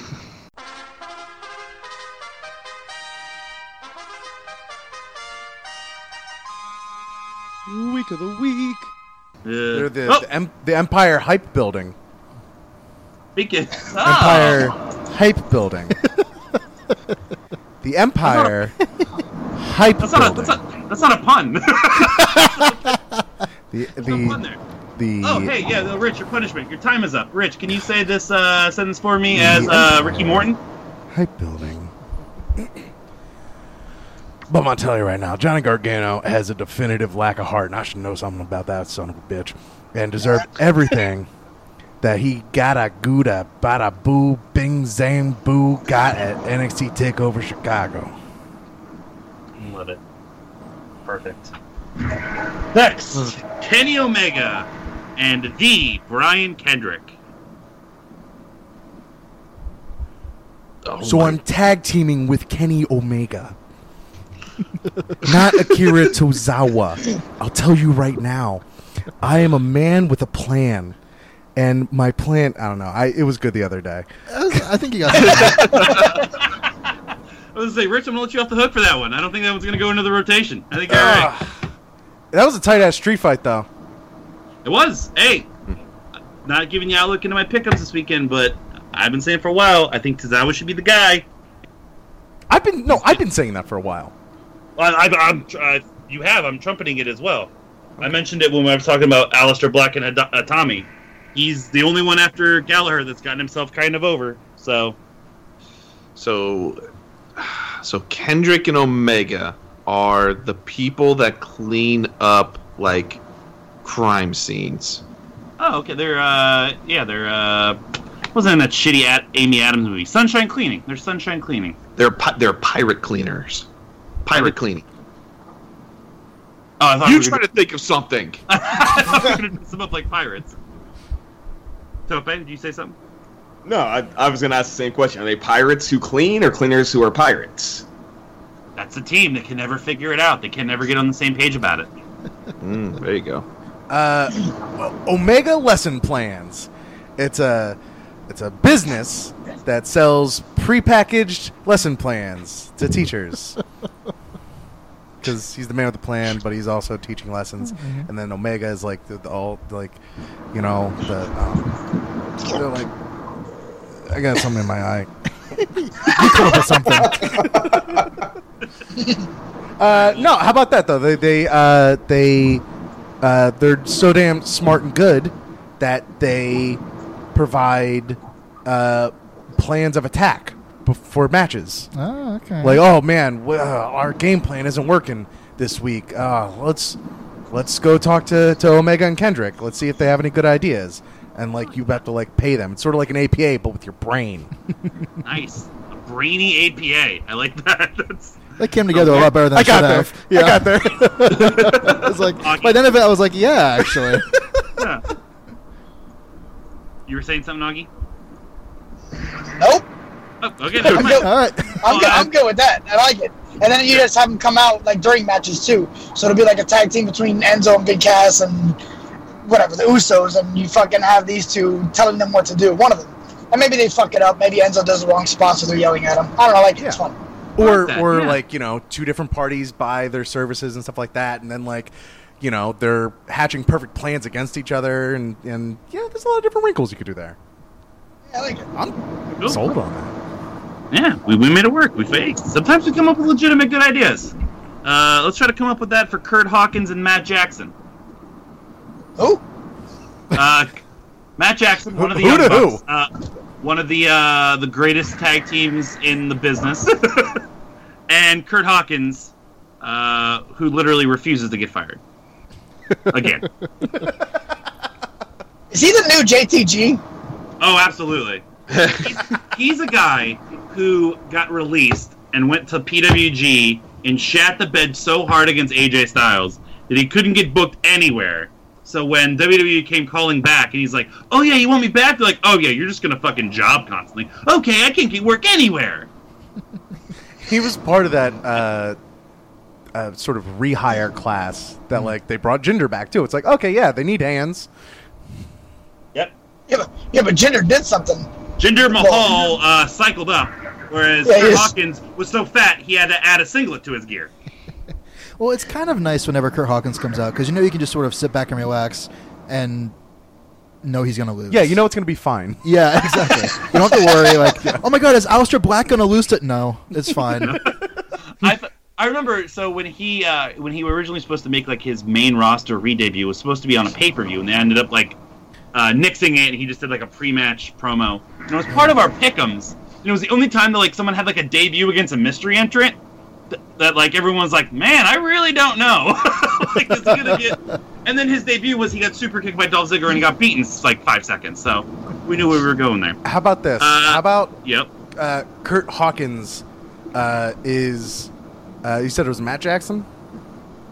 week of the week. Yeah. They're the, oh. the, em- the, Empire Hype Building. Speaking. *laughs* Oh. Empire Hype Building. *laughs* the Empire that's a, Hype that's Building. Not a, that's, a, that's, not a pun. the the the Oh, hey, yeah, no, Rich, your punishment. Your time is up. Rich, can you say this uh, sentence for me as uh, Ricky Morton? Hype Building. But I'm gonna tell you right now, Johnny Gargano has a definitive lack of heart, and I should know something about that son of a bitch, and deserve everything that he gotta gooda bada boo bing zang boo got at NXT Takeover Chicago. Love it. Perfect. Next, Kenny Omega and the Brian Kendrick. Oh So my- I'm tag teaming with Kenny Omega. *laughs* Not Akira Tozawa. I'll tell you right now. I am a man with a plan. And my plan, I don't know. I it was good the other day. I think you got something. *laughs* I was gonna say, Rich, I'm gonna let you off the hook for that one. I don't think that one's gonna go into the rotation. I think you're right. That was a tight ass street fight though. It was. Hey, not giving you a look into my pickups this weekend, but I've been saying for a while. I think Tozawa should be the guy. I've been no, I've been saying that for a while. Well, I, I'm, uh, you have. I'm trumpeting it as well. I mentioned it when I was talking about Aleister Black and Ad- uh, Tommy. He's the only one after Gallagher that's gotten himself kind of over. So So, so Kendrick and Omega are the people that clean up like crime scenes. Oh, okay. They're uh, yeah, they're uh, what was that in that shitty at Amy Adams movie? Sunshine Cleaning. They're Sunshine Cleaning. They're pi- they're pirate cleaners. Pirate cleaning. Oh, I thought You we were try to think of something. *laughs* I thought we gonna dress them up like pirates. Tope, did you say something? No, I, I was gonna ask the same question. Are they pirates who clean or cleaners who are pirates? That's a team that can never figure it out. They can never get on the same page about it. Mm, there you go. Uh, Omega Lesson Plans. It's a it's a business that sells prepackaged lesson plans to teachers. *laughs* Because he's the man with the plan, but he's also teaching lessons. And then Omega is like the, the all like, you know, the um, they're like. I got something in my eye. *laughs* You up with something. *laughs* Uh, no, how about that though? They they uh, they uh, they're so damn smart and good that they provide uh, plans of attack before matches. Oh, okay. Like, oh man, w- uh, our game plan isn't working this week. Uh, let's let's go talk to, to Omega and Kendrick. Let's see if they have any good ideas. And like, you have to like pay them. It's sort of like an APA, but with your brain. *laughs* Nice. A brainy APA. I like that. *laughs* That's they came together a lot better than I I, got should there. have. I got there. I was *laughs* like, by the end of it, I was like, yeah, actually. *laughs* yeah. You were saying something, Augie? Nope. Oh, okay, never I'm mind. good. All right. I'm, Oh, good. I- I'm good with that. I like it. And then you just have them come out like during matches too. So it'll be like a tag team between Enzo and Big Cass and whatever the Usos, and you fucking have these two telling them what to do. One of them, and maybe they fuck it up. Maybe Enzo does the wrong spot, so they're yelling at him. I don't know. Like it. It's fun. Or that, or yeah. like you know two different parties buy their services and stuff like that and then like you know they're hatching perfect plans against each other and and yeah there's a lot of different wrinkles you could do there Yeah, I like it. i'm Cool. sold on that Yeah, we, we made it work. We faked. Sometimes we come up with legitimate good ideas. Uh, let's try to come up with that for Kurt Hawkins and Matt Jackson. Who? Uh, Matt Jackson, one of the Who Young to who? Uh, one of the uh, the greatest tag teams in the business, *laughs* and Kurt Hawkins, uh, who literally refuses to get fired again. *laughs* Is he the new JTG? Oh, absolutely. he's, *laughs* he's a guy who got released and went to PWG and shat the bed so hard against AJ Styles that he couldn't get booked anywhere. So when WWE came calling back and he's like, "Oh yeah, you want me back?" They're like, "Oh yeah, you're just gonna fucking job constantly." Okay, I can't get work anywhere. *laughs* he was part of that uh uh, sort of rehire class that like they brought Jinder back too. It's like okay, yeah, they need hands. Yep. Yeah, but, yeah, but Jinder did something. Jinder Mahal uh, cycled up, whereas Yeah, Hawkins was so fat he had to add a singlet to his gear. Well, it's kind of nice whenever Kurt Hawkins comes out because you know you can just sort of sit back and relax and know he's gonna lose. Yeah, you know it's going to be fine. *laughs* Yeah, exactly. you don't have to worry. Like, *laughs* oh my god, is Aleister Black gonna lose it? No, it's fine. *laughs* I th- I remember so when he uh, when he were originally supposed to make like his main roster re-debut was supposed to be on a pay per view and they ended up like uh, nixing it. He just did like a pre-match promo. And it was part of our pickums. And it was the only time that like someone had like a debut against a mystery entrant th- that like everyone's like, man, I really don't know. *laughs* like it's gonna get. *laughs* And then his debut was he got super kicked by Dolph Ziggler and he got beaten in like five seconds. So we knew where we were going there. How about this? Uh, How about Yep. uh, Kurt Hawkins uh, is. Uh, you said it was Matt Jackson?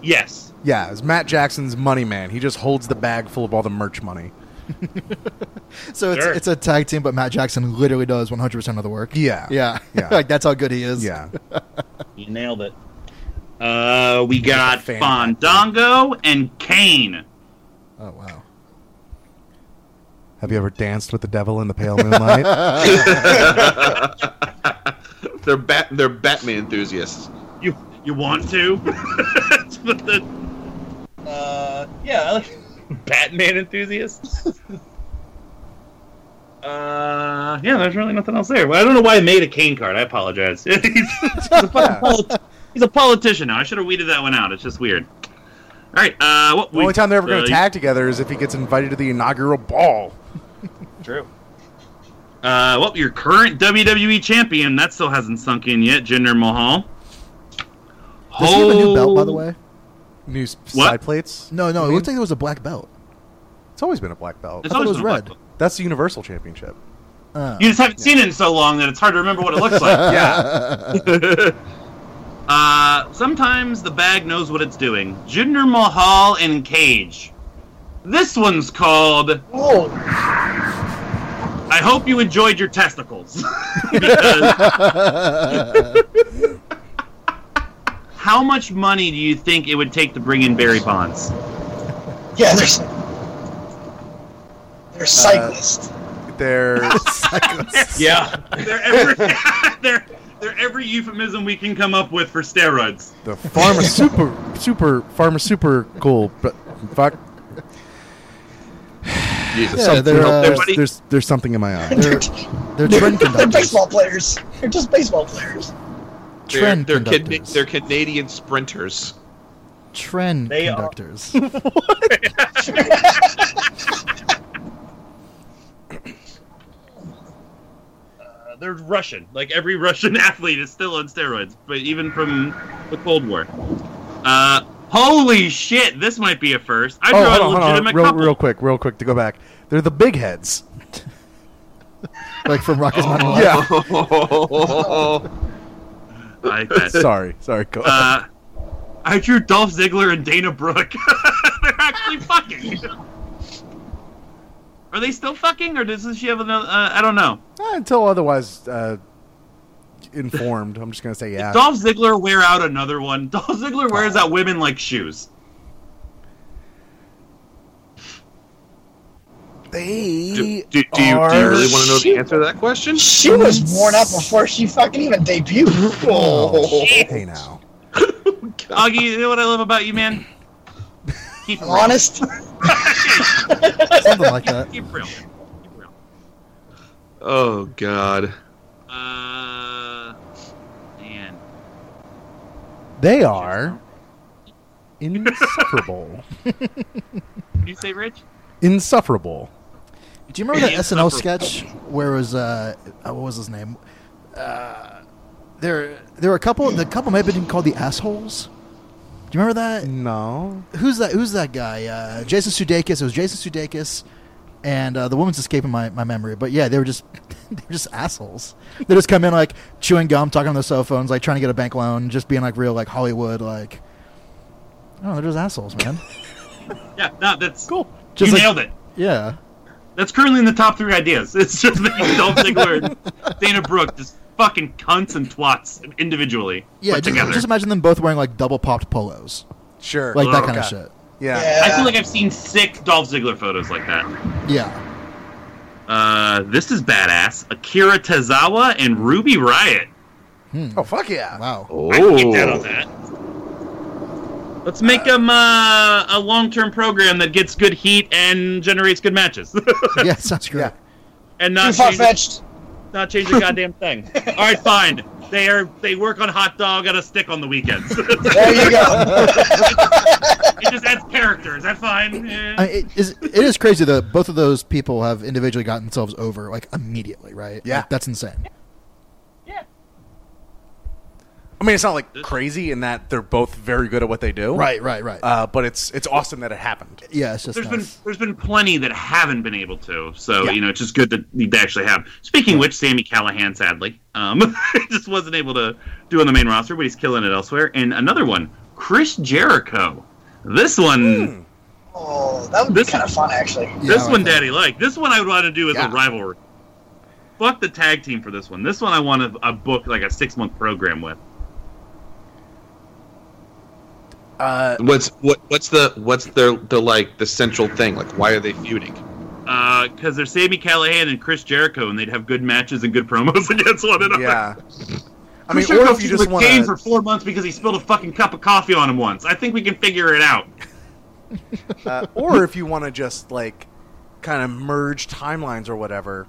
Yes. Yeah, it's Matt Jackson's money man. He just holds the bag full of all the merch money. *laughs* so it's Sure. it's a tag team, but Matt Jackson literally does 100 percent of the work. Yeah. Yeah, Yeah. *laughs* like that's how good he is. Yeah. *laughs* You nailed it. Uh, we got fan. Fandango and Kane. Oh wow. Have you ever danced with the devil in the pale moonlight? they're bat they're Batman enthusiasts. You you want to? But the- uh, yeah, I like Batman enthusiast. uh, yeah, there's really nothing else there. Well, I don't know why I made a Kane card. I apologize. *laughs* he's, he's a fucking polit- he's a politician now. I should have weeded that one out. It's just weird. All right. Uh, what the only time they're ever going uh, to tag together is if he gets invited to the inaugural ball. True. Uh, well, your current WWE champion that still hasn't sunk in yet, Jinder Mahal. Does he have a new belt, by the way? New What? side plates? No, no. You It mean? looks like there was a black belt. It's always been a black belt. It's I thought it always was been a red. black belt. That's the Universal Championship. Uh, You just haven't seen it in so long that it's hard to remember what it looks like. *laughs* Yeah. *laughs* uh, sometimes the bag knows what it's doing. Jinder Mahal and Cage. This one's called Oh, I hope you enjoyed your testicles. *laughs* because how much money do you think it would take to bring in Barry Bonds? yeah, there's they're cyclists. They're *laughs* cyclists. Yeah, they're every *laughs* they're they're every euphemism we can come up with for steroids. the pharma *laughs* super super pharma super cool, but fuck. Jesus, Yeah, something they're, uh, There's, there's there's something in my eye. they're, they're trend They're baseball players. They're just baseball players. They're, Trend they're, Cana- conductors. they're Canadian sprinters. Trend They are- conductors. *laughs* *laughs* Uh, they're Russian. Like every Russian *laughs* athlete is still on steroids, but even from the Cold War. Uh, holy shit! This might be a first. I Oh, draw hold a on, hold on, legitimate real, couple. real quick, real quick to go back. They're the big heads. like from Rocket's Mountain. Yeah. I like that. *laughs* sorry, sorry. Go. Uh, I drew Dolph Ziggler and Dana Brooke. *laughs* They're actually fucking. *laughs* Are they still fucking, or does she have another? Uh, I don't know. Uh, until otherwise uh, informed, I'm just gonna say yeah. Dolph Ziggler wear out another one. Dolph Ziggler wears out women like shoes. They Do, do, do, you, do you really want to know the answer to that question? She was worn out before she fucking even debuted. *laughs* Oh, hey now. *laughs* Augie, you know what I love about you, man? Keep it real. Honest. *laughs* Something like that. Keep real. Keep real. Oh God. Uh, man. They are insufferable. Did you say Rich? insufferable. Do you remember that Yeah, SNL suffer. sketch where it was uh, uh, what was his name? Uh, there there were a couple. The couple might have been called the assholes. Do you remember that? No. Who's that? Who's that guy? Uh, Jason Sudeikis. It was Jason Sudeikis, and uh, the woman's escaping my, my memory. But yeah, they were just *laughs* they were just assholes. They just come in like chewing gum, talking on their cell phones, like trying to get a bank loan, just being like real like Hollywood like. Oh, they're just assholes, man. *laughs* Yeah, no, that's Cool. Just you like- nailed it. Yeah. That's currently in the top three ideas. It's just that Dolph Ziggler and Dana Brooke just fucking cunts and twats individually Yeah, just, together. just imagine them both wearing like double popped polos, Sure. like that Oh, kind of shit. Yeah. Yeah. I feel like I've seen sick Dolph Ziggler photos like that. Yeah, Uh, this is badass. Akira Tozawa and Ruby Riot. Oh fuck yeah. wow. Oh. I can get down on that. Let's make them uh, a long-term program that gets good heat and generates good matches, *laughs* yeah, sounds great. *laughs* Yeah. *laughs* and Too not far change, fetched. not change a goddamn thing. All right, fine. They are they work on hot dog on a stick on the weekends. There you go. It just adds character. Is that fine? Eh. I, it, is, it is crazy that both of those people have individually gotten themselves over like immediately, right? Yeah. Like, that's insane. I mean, it's not like crazy in that they're both very good at what they do. Right, right, right. Uh, but it's it's awesome that it happened. yeah, it's just There's nice. been there's been plenty that haven't been able to. So Yeah. you know, it's just good that they actually have. Speaking of which, Sami Callihan sadly um, *laughs* just wasn't able to do on the main roster, but he's killing it elsewhere. And another one, Chris Jericho. This one, Oh, that would be This- kind of fun, actually. Yeah, this like one, that. Daddy like. This one I would want to do as Yeah. a rivalry. Fuck the tag team for this one. This one I want a, a book like a six month program with. Uh, What's what? What's the what's their the like the central thing? Like, why are they feuding? Because Uh, they're Sami Callihan and Chris Jericho, and they'd have good matches and good promos *laughs* against one another. yeah. I mean, Chris or Jericho if you just with want to for four months because he spilled a fucking cup of coffee on him once. I think we can figure it out. *laughs* uh, or if you want to just like kind of merge timelines or whatever,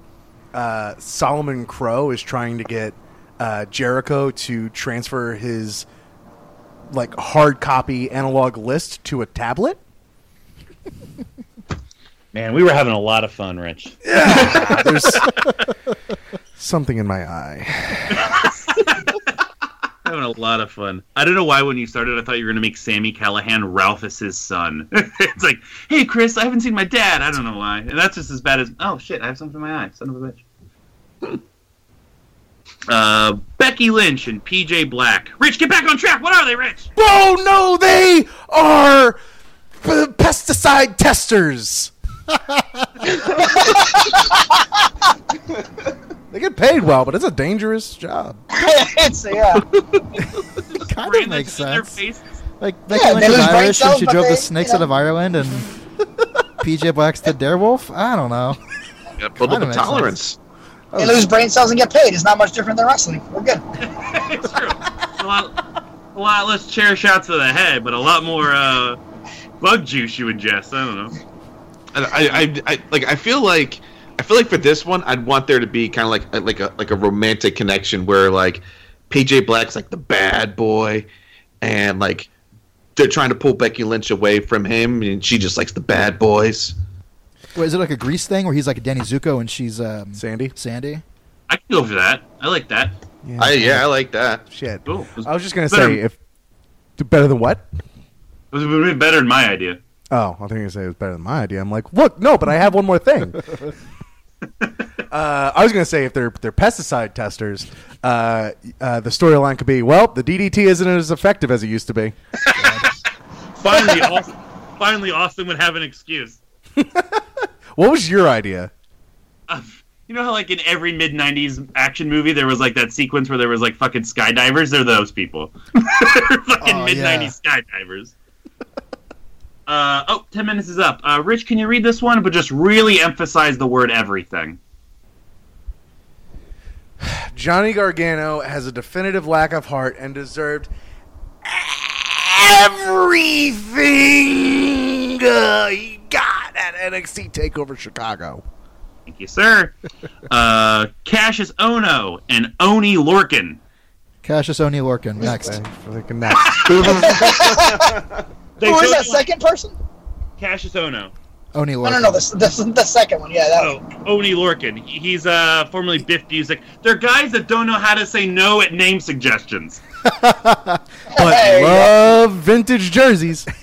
uh, Solomon Crowe is trying to get uh, Jericho to transfer his like hard copy analog list to a tablet. Man, we were having a lot of fun, Rich. There's *laughs* something in my eye. Having a lot of fun. I don't know why when you started, I thought you were going to make Sami Callihan Ralphus's son. *laughs* it's like, hey, Chris, I haven't seen my dad. I don't know why. And that's just as bad as, oh, shit, I have something in my eye. Son of a bitch. *laughs* uh, Becky Lynch and PJ Black. Rich, get back on track. What are they, Rich? Oh no, they are p- pesticide testers. *laughs* they get paid well, but it's a dangerous job. *laughs* it's yeah. *laughs* kind of makes that's in their sense. faces. Like Becky Yeah, Lynch they is Irish and she drove they- the snakes you out of Ireland, and PJ Black's the Darewolf. I don't know. Yeah, build up Kinda a makes tolerance. They lose brain cells and get paid. It's not much different than wrestling. We're good. *laughs* it's true. A lot, a lot less chair shots to the head, but a lot more uh, bug juice you ingest. I don't know. I, I, I, like. I feel like, I feel like for this one, I'd want there to be kind of like, like a, like a romantic connection where like, PJ Black's like the bad boy, and like, they're trying to pull Becky Lynch away from him, and she just likes the bad boys. Wait, is it like a Grease thing where he's like a Danny Zuko and she's um, Sandy. Sandy? I can go for that. I like that. I, yeah, I like that. Shit. Cool. Was, I was just gonna better, say if better than what? it was a bit better than my idea. Oh, I think you were gonna say it was better than my idea. I'm like, look, no, but I have one more thing. *laughs* uh, I was gonna say if they're they're pesticide testers, uh, uh, the storyline could be well, the DDT isn't as effective as it used to be. *laughs* Finally, Austin, finally, Austin would have an excuse. *laughs* What was your idea? Uh, you know how, like, in every mid '90s action movie, there was like that sequence where there was like fucking skydivers. They're those people. *laughs* Fucking Oh, mid '90s skydivers. Uh, oh, 10 minutes is up. Uh, Rich, can you read this one, but just really emphasize the word everything? *sighs* Johnny Gargano has a definitive lack of heart and deserved everything uh, he got at NXT Takeover Chicago. Thank you, sir. uh, Kassius Ohno and Oney Lorcan. Kassius Oney Lorcan next. Freaking next. *laughs* They Who is that second person? Kassius Ohno. Oney Lorcan. No, Lorcan. no, no. The, the, the second one. Yeah, that. Oh, Oney Lorcan. He's uh, formerly Biff Busick. They're guys that don't know how to say no at name suggestions. *laughs* but Hey. love vintage jerseys. *laughs*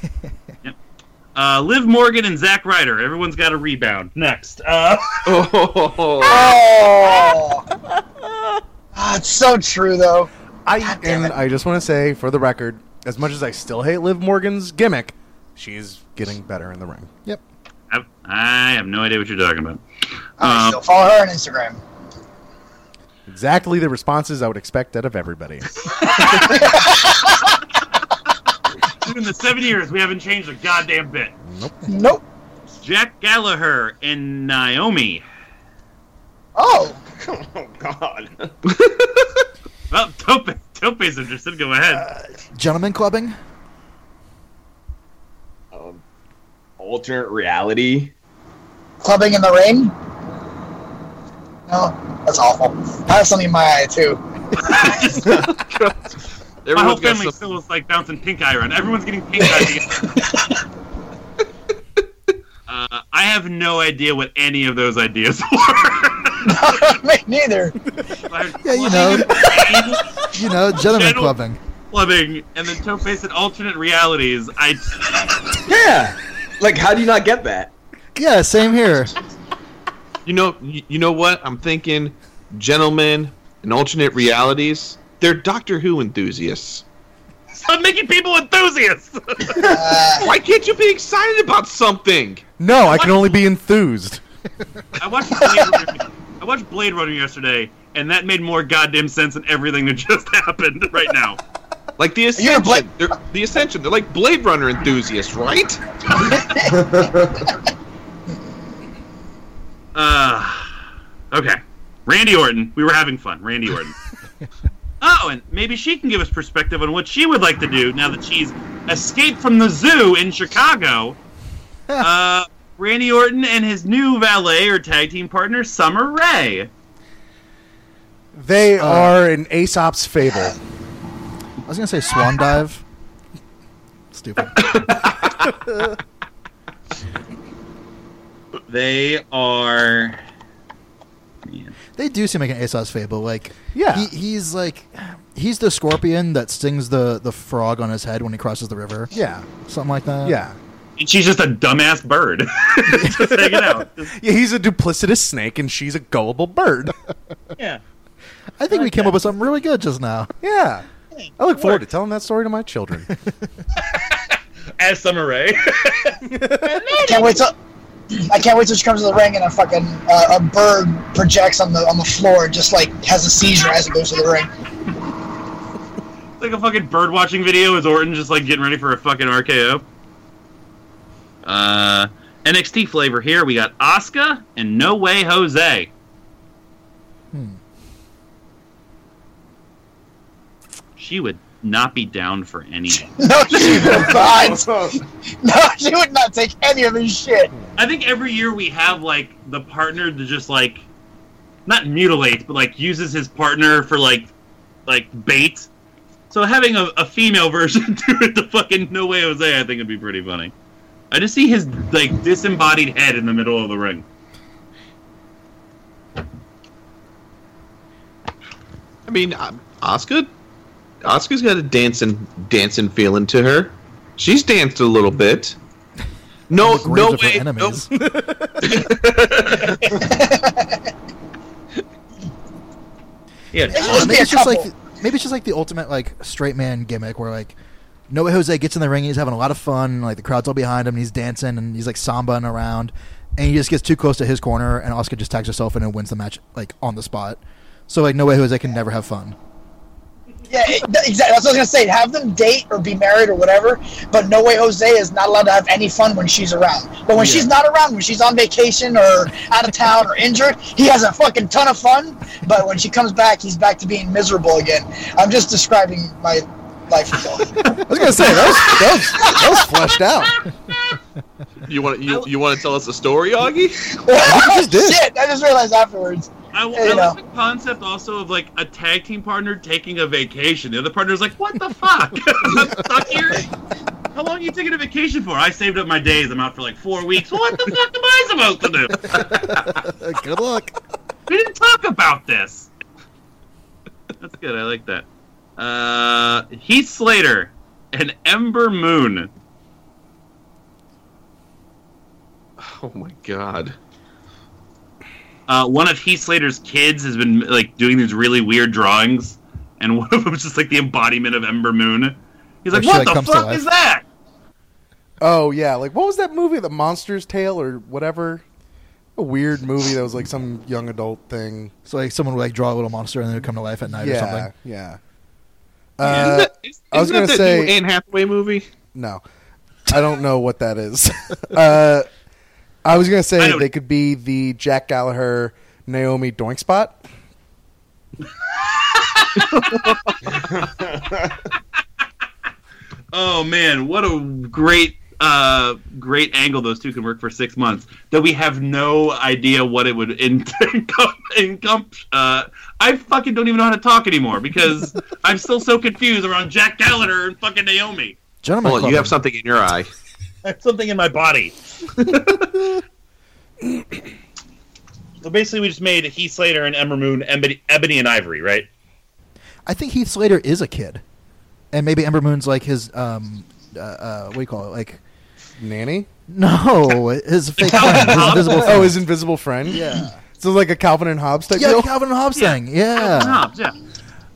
Uh, Liv Morgan and Zack Ryder. Everyone's got a rebound. Next. Uh, *laughs* Oh, Oh. Ah, it's so true, though. I and. I just want to say, for the record, as much as I still hate Liv Morgan's gimmick, she's getting better in the ring. Yep. I, I have no idea what you're talking about. I Um, still follow her on Instagram. Exactly the responses I would expect out of everybody. *laughs* in the seven years, we haven't changed a goddamn bit. Nope. Nope. Jack Gallagher and Naomi. Oh. oh God. *laughs* Well, Tope, Tope's interested. Go ahead. Gentleman clubbing. Um, alternate reality. Clubbing in the rain? No, that's awful. I have something in my eye too. *laughs* My whole family some- still is like bouncing pink eye around. Everyone's getting pink eye. *laughs* uh, I have no idea what any of those ideas *laughs* were. Me neither. Yeah, you know. You know, gentlemen Channel- clubbing. clubbing, and then Toe Face and alternate realities. I Yeah. Like, how do you not get that? Yeah, same here. You know, you, you know what? I'm thinking, gentlemen, and alternate realities. They're Doctor Who enthusiasts. stop making people enthusiasts. *laughs* Why can't you be excited about something? No, I can only be enthused. I watched Blade Runner, I watched Blade Runner yesterday, and that made more goddamn sense than everything that just *laughs* happened right now. Like the Ascension. Blade- They're, the Ascension. They're like Blade Runner enthusiasts, right? *laughs* Uh, okay. Randy Orton. We were having fun. Randy Orton. *laughs* oh, and maybe she can give us perspective on what she would like to do now that she's escaped from the zoo in Chicago. *laughs* uh, Randy Orton and his new valet or tag team partner, Summer Rae. They are an Aesop's fable. I was gonna say swan dive. Stupid. *laughs* They are. Man. They do seem like an Aesop's fable. Like, Yeah. he, he's like, he's the scorpion that stings the the frog on his head when he crosses the river. Yeah, Something like that. yeah. And she's just a dumbass bird. *laughs* just hanging *laughs* out. Yeah, he's a duplicitous snake, and she's a gullible bird. *laughs* Yeah. I think we came up with something really good just now. Yeah. I look forward to telling that story to my children. As Summer Rae. can't wait till I can't wait till she comes to the ring and a fucking uh, a bird projects on the on the floor, just like has a seizure as it goes to the ring. It's *laughs* like a fucking bird watching video. Is Orton just like getting ready for a fucking RKO? Uh, NXT flavor here. We got Asuka and No Way Jose. Hmm. She would not be down for anything. *laughs* No, she would not. *laughs* No, she would not take any of his shit. I think every year we have like the partner to just like not mutilate, but like uses his partner for like like bait. So having a, a female version *laughs* do it to fucking No Way Jose, I think it'd be pretty funny. I just see his like disembodied head in the middle of the ring. I mean, uh, Asuka. Asuka's got a dancing, dancing feeling to her. She's danced a little bit. No, The no way. enemies. *laughs* Yeah, It's just maybe it's just like maybe it's just like the ultimate like straight man gimmick where like Noah Jose gets in the ring and he's having a lot of fun, like the crowd's all behind him and he's dancing and he's like sambaing around and he just gets too close to his corner and Asuka just tags herself in and wins the match like on the spot. So like Noah Jose can never have fun. Yeah, it, exactly. That's what I was gonna say. Have them date or be married or whatever. But no way Jose is not allowed to have any fun when she's around. But when she's not around, when she's on vacation or out of town or injured, he has a fucking ton of fun. But when she comes back, he's back to being miserable again. I'm just describing my life with *laughs* I was gonna say that was that was, that was fleshed out. You want you, you want to tell us a story, Augie? oh, did. shit! I just realized afterwards. I, You I know. like the concept also of like a tag team partner taking a vacation. The other partner's like, "What the fuck? *laughs* I'm stuck here. How long are you taking a vacation for? I saved up my days. I'm out for like four weeks. What the fuck am I supposed to do? *laughs* Good luck. We didn't talk about this. That's good. I like that. Uh, Heath Slater and Ember Moon. Oh my god. Uh, one of Heath Slater's kids has been like doing these really weird drawings, and *laughs* one of them is just like the embodiment of Ember Moon. He's like, she, "What the fuck is that?" Oh yeah, like what was that movie? The Monster's Tale or whatever. A weird movie that was like some young adult thing. So like someone would like draw a little monster and then it would come to life at night or something. yeah. isn't Uh, that, is, I was that gonna that new say- Anne Hathaway movie. no, I don't know what that is. *laughs* uh, I was gonna say they could be the Jack Gallagher Naomi Doink Spot. *laughs* Oh man, what a great uh, great angle those two can work for six months that we have no idea what it would *laughs* in- encom- encom- uh, I fucking don't even know how to talk anymore because *laughs* I'm still so confused around Jack Gallagher and fucking Naomi. Gentlemen Well, you have something in your eye. I *laughs* have something in my body. *laughs* so basically, we just made Heath Slater and Ember Moon Ebony, Ebony and Ivory, right? I think Heath Slater is a kid, and maybe Ember Moon's like his um, uh, uh, what do you call it? Like Nanny? no, his fake *laughs* friend, his invisible friend. Oh, his invisible friend? yeah, So like a Calvin and Hobbes type thing? yeah, deal? Calvin and Hobbes thing. Yeah, Hobbes, yeah.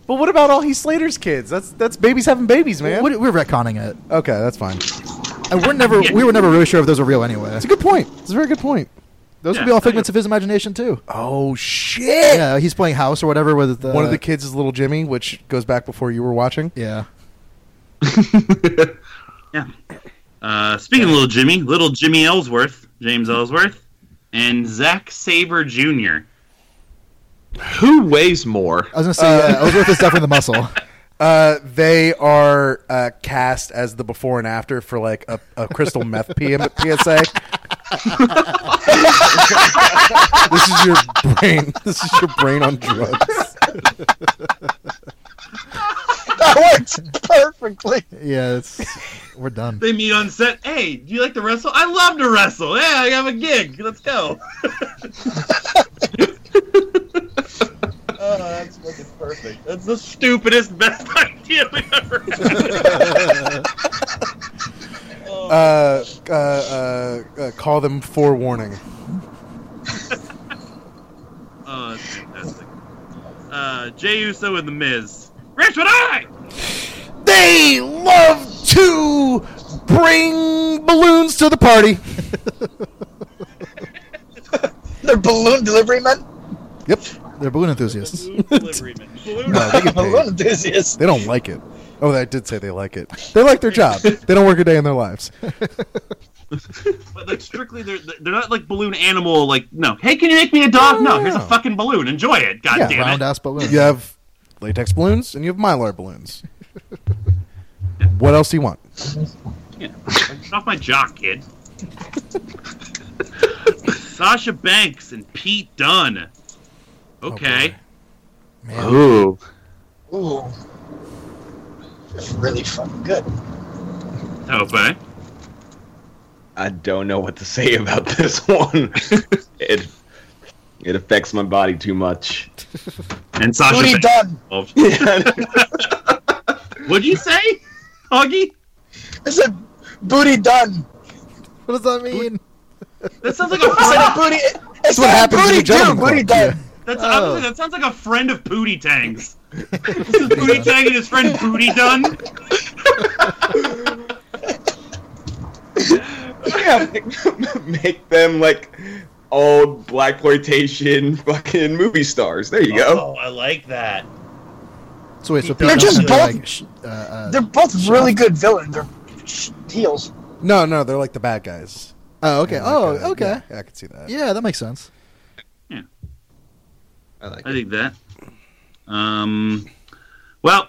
But what about all Heath Slater's kids? That's that's babies having babies, man. We're retconning it, Okay, that's fine. And we're never *laughs* we were never really sure if those were real anyway. That's a good point. It's a very good point. Those Yeah, would be all figments of his imagination too. Oh shit! Yeah, he's playing house or whatever with the, One of the kids is little Jimmy, which goes back before you were watching. Yeah, *laughs* Yeah. Uh, speaking of little Jimmy, little Jimmy Ellsworth, James Ellsworth, and Zack Sabre Jr. Who weighs more? I was gonna say yeah, Ellsworth is definitely the *laughs* muscle. Uh, they are uh, cast as the before and after for like a, a crystal meth PM PSA. this is your brain. This is your brain on drugs. That works perfectly. Yeah, we're done. They meet on set. Hey, do you like to wrestle? I love to wrestle. Yeah, I have a gig. Let's go. *laughs* *laughs* oh, that's fucking perfect. That's the stupidest, best *laughs* idea we ever had. *laughs* Uh, uh, uh, uh, call them forewarning. Oh, that's fantastic. Uh, Jey Uso and The Miz. Rich, what I? They love to bring balloons to the party. They're balloon delivery men. Yep. They're balloon enthusiasts. *laughs* Balloon- *laughs* No, they get balloon enthusiasts. They don't like it. Oh, I did say they like it. They like their job. *laughs* They don't work a day in their lives. But like strictly, they're they're not like balloon animal. Like no, hey, can you make me a dog? No, here's a fucking balloon. Enjoy it. God Yeah, damn Round it. ass balloon. You have latex balloons and you have mylar balloons. What else do you want? Yeah. Get off my jock, kid. Sasha Banks and Pete Dunne. Okay. Man. Ooh. Ooh. It's really fucking good. okay. I don't know what to say about *laughs* this one. it it affects my body too much. *laughs* And Sasha Booty Banks. done. *laughs* What'd you say, Huggy? I said booty done. What does that mean? That sounds like a I said booty. That's what happens in booty the gentleman done. Booty club. done. That's, I was that sounds like a friend of Pootie Tang's. this is Pootie Tang and his friend Booty Dunn. yeah, make them like old black exploitation fucking movie stars. There you go. Oh, I like that. So wait, so They're just Dunne, they're both- like, sh- uh, uh, They're both really good villains. They're sh- heels. No, no, they're like the bad guys. oh, okay. And like, Oh, uh, okay. Yeah, I can see that. Yeah, that makes sense. I like I it. think that. Um, well,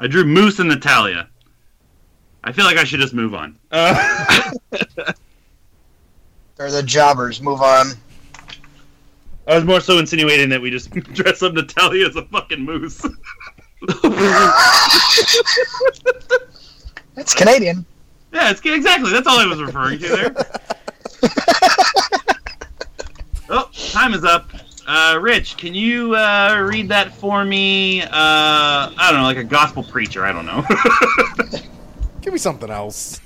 I drew Moose and Natalya. I feel like I should just move on. Uh, *laughs* They're the jobbers. Move on. I was more so insinuating that we just *laughs* dress up Natalya as a fucking moose. *laughs* That's Canadian. yeah, it's exactly. That's all I was referring to there. oh, time is up. Uh, Rich, can you uh, read that for me? Uh, I don't know, like a gospel preacher. I don't know. Give me something else.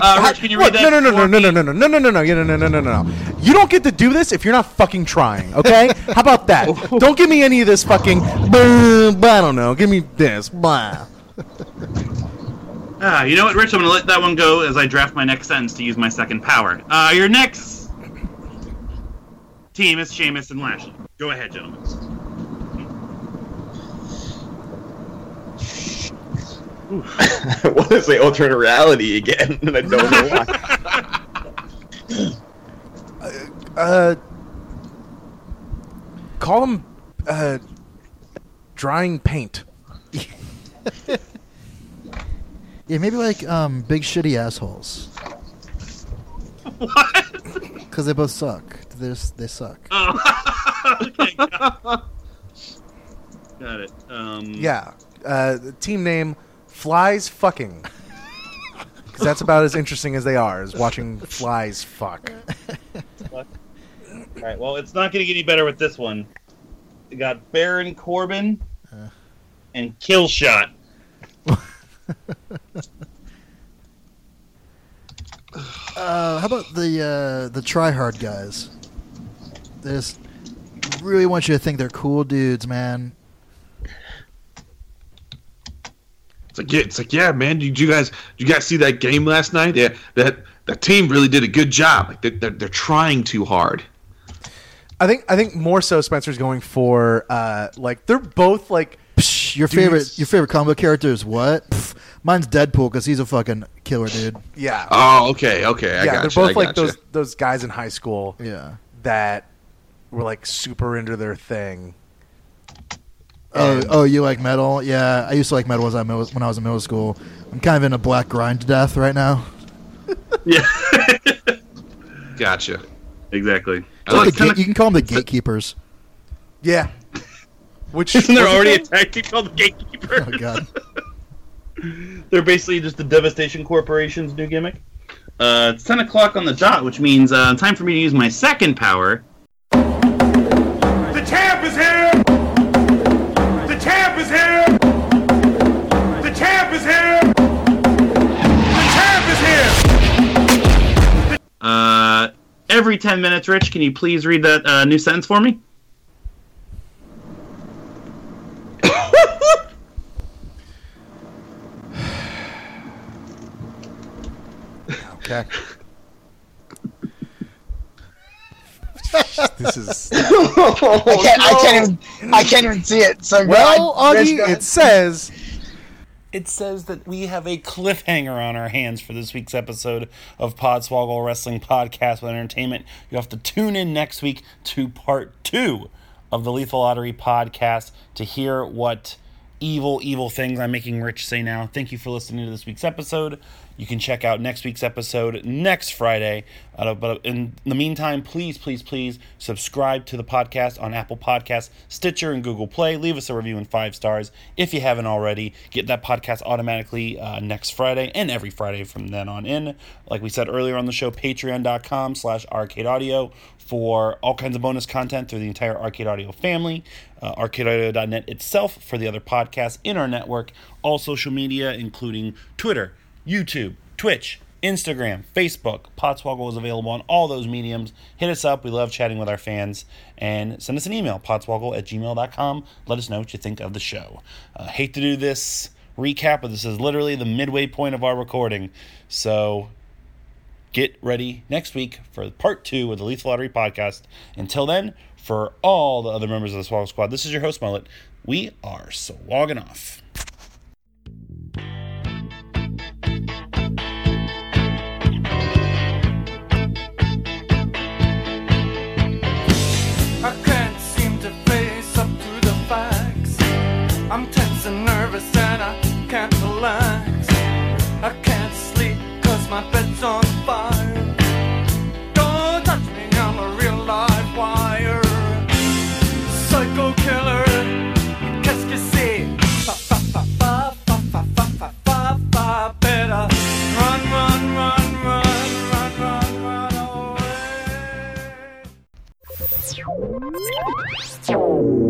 uh, Rich, can you What? read that? No, no, no, for no, no, no, no, no, no, no, no, no, no, no, no, no, no. You don't get to do this if you're not fucking trying. Okay? How about that? Don't give me any of this fucking. Blah, blah, I don't know. Give me this. Blah. Ah, you know what, Rich? I'm gonna let that one go as I draft my next sentence to use my second power. Uh, your next team is Sheamus and Lashley. Go ahead, gentlemen. I want to say alternate reality again, *laughs* and I don't know why. *laughs* Uh, call them uh, drying paint. *laughs* Yeah, maybe like um, big shitty assholes. what? Because they both suck. They just, they suck. Oh, *laughs* okay. Got got it. Um, Yeah. Uh, the team name Flies Fucking. Because that's about as interesting as they are, is watching flies fuck. All right. Well, it's not going to get any better with this one. We got Baron Corbin and Killshot. *laughs* Uh, how about the uh, the try hard guys? They just really want you to think they're cool dudes, man. It's like yeah, it's like yeah, man. Did you guys did you guys see that game last night? Yeah, that that team really did a good job. Like they're they're, they're trying too hard. I think I think more so Spencer's going for uh, like they're both like Psh, your Dudes. favorite your favorite comic book character is what? Pff, mine's Deadpool because he's a fucking killer dude. yeah Oh, okay, okay. I yeah gotcha, they're both I like gotcha. those those guys in high school Yeah. that were like super into their thing. Oh, oh, you like metal? Yeah, I used to like metal when I was when I was in middle school. I'm kind of in a black grind to death right now. *laughs* Yeah. Gotcha. exactly. I like The gate- you can call them the gatekeepers. Yeah, which Isn't there was it already a them? tag team called the Gatekeeper? Oh god. *laughs* They're basically just the Devastation Corporation's new gimmick. Uh, it's 10 o'clock on the dot, which means uh, time for me to use my second power. The champ is here! The champ is here! The champ is here! The champ is here! Uh, every 10 minutes, Rich, can you please read that uh, new sentence for me? Okay. This is *laughs* I can't. I can't even. I can't even see it. So well, I, Augie. go ahead. It says It says that we have a cliffhanger on our hands for this week's episode of Podswoggle Wrestling Podcast with Entertainment. You have to tune in next week to part two of the Lethal Lottery podcast to hear what evil, evil things I'm making Rich say now. Thank you for listening to this week's episode. You can check out next week's episode next Friday. Uh, but in the meantime, please, please, please subscribe to the podcast on Apple Podcasts, Stitcher, and Google Play. Leave us a review and five stars if you haven't already. Get that podcast automatically uh, next Friday and every Friday from then on in. Like we said earlier on the show, patreon.com slash arcade audio for all kinds of bonus content through the entire Arcade Audio family. Uh, arcadeaudio.net itself for the other podcasts in our network. All social media, including Twitter, YouTube, Twitch, Instagram, Facebook. Potswoggle is available on all those mediums. Hit us up. We love chatting with our fans. And send us an email, potswoggle at gmail.com. Let us know what you think of the show. Uh, hate to do this recap, but this is literally the midway point of our recording. So get ready next week for part two of the Lethal Lottery podcast. Until then, for all the other members of the Swoggle Squad, this is your host, Mullet. We are swogging off.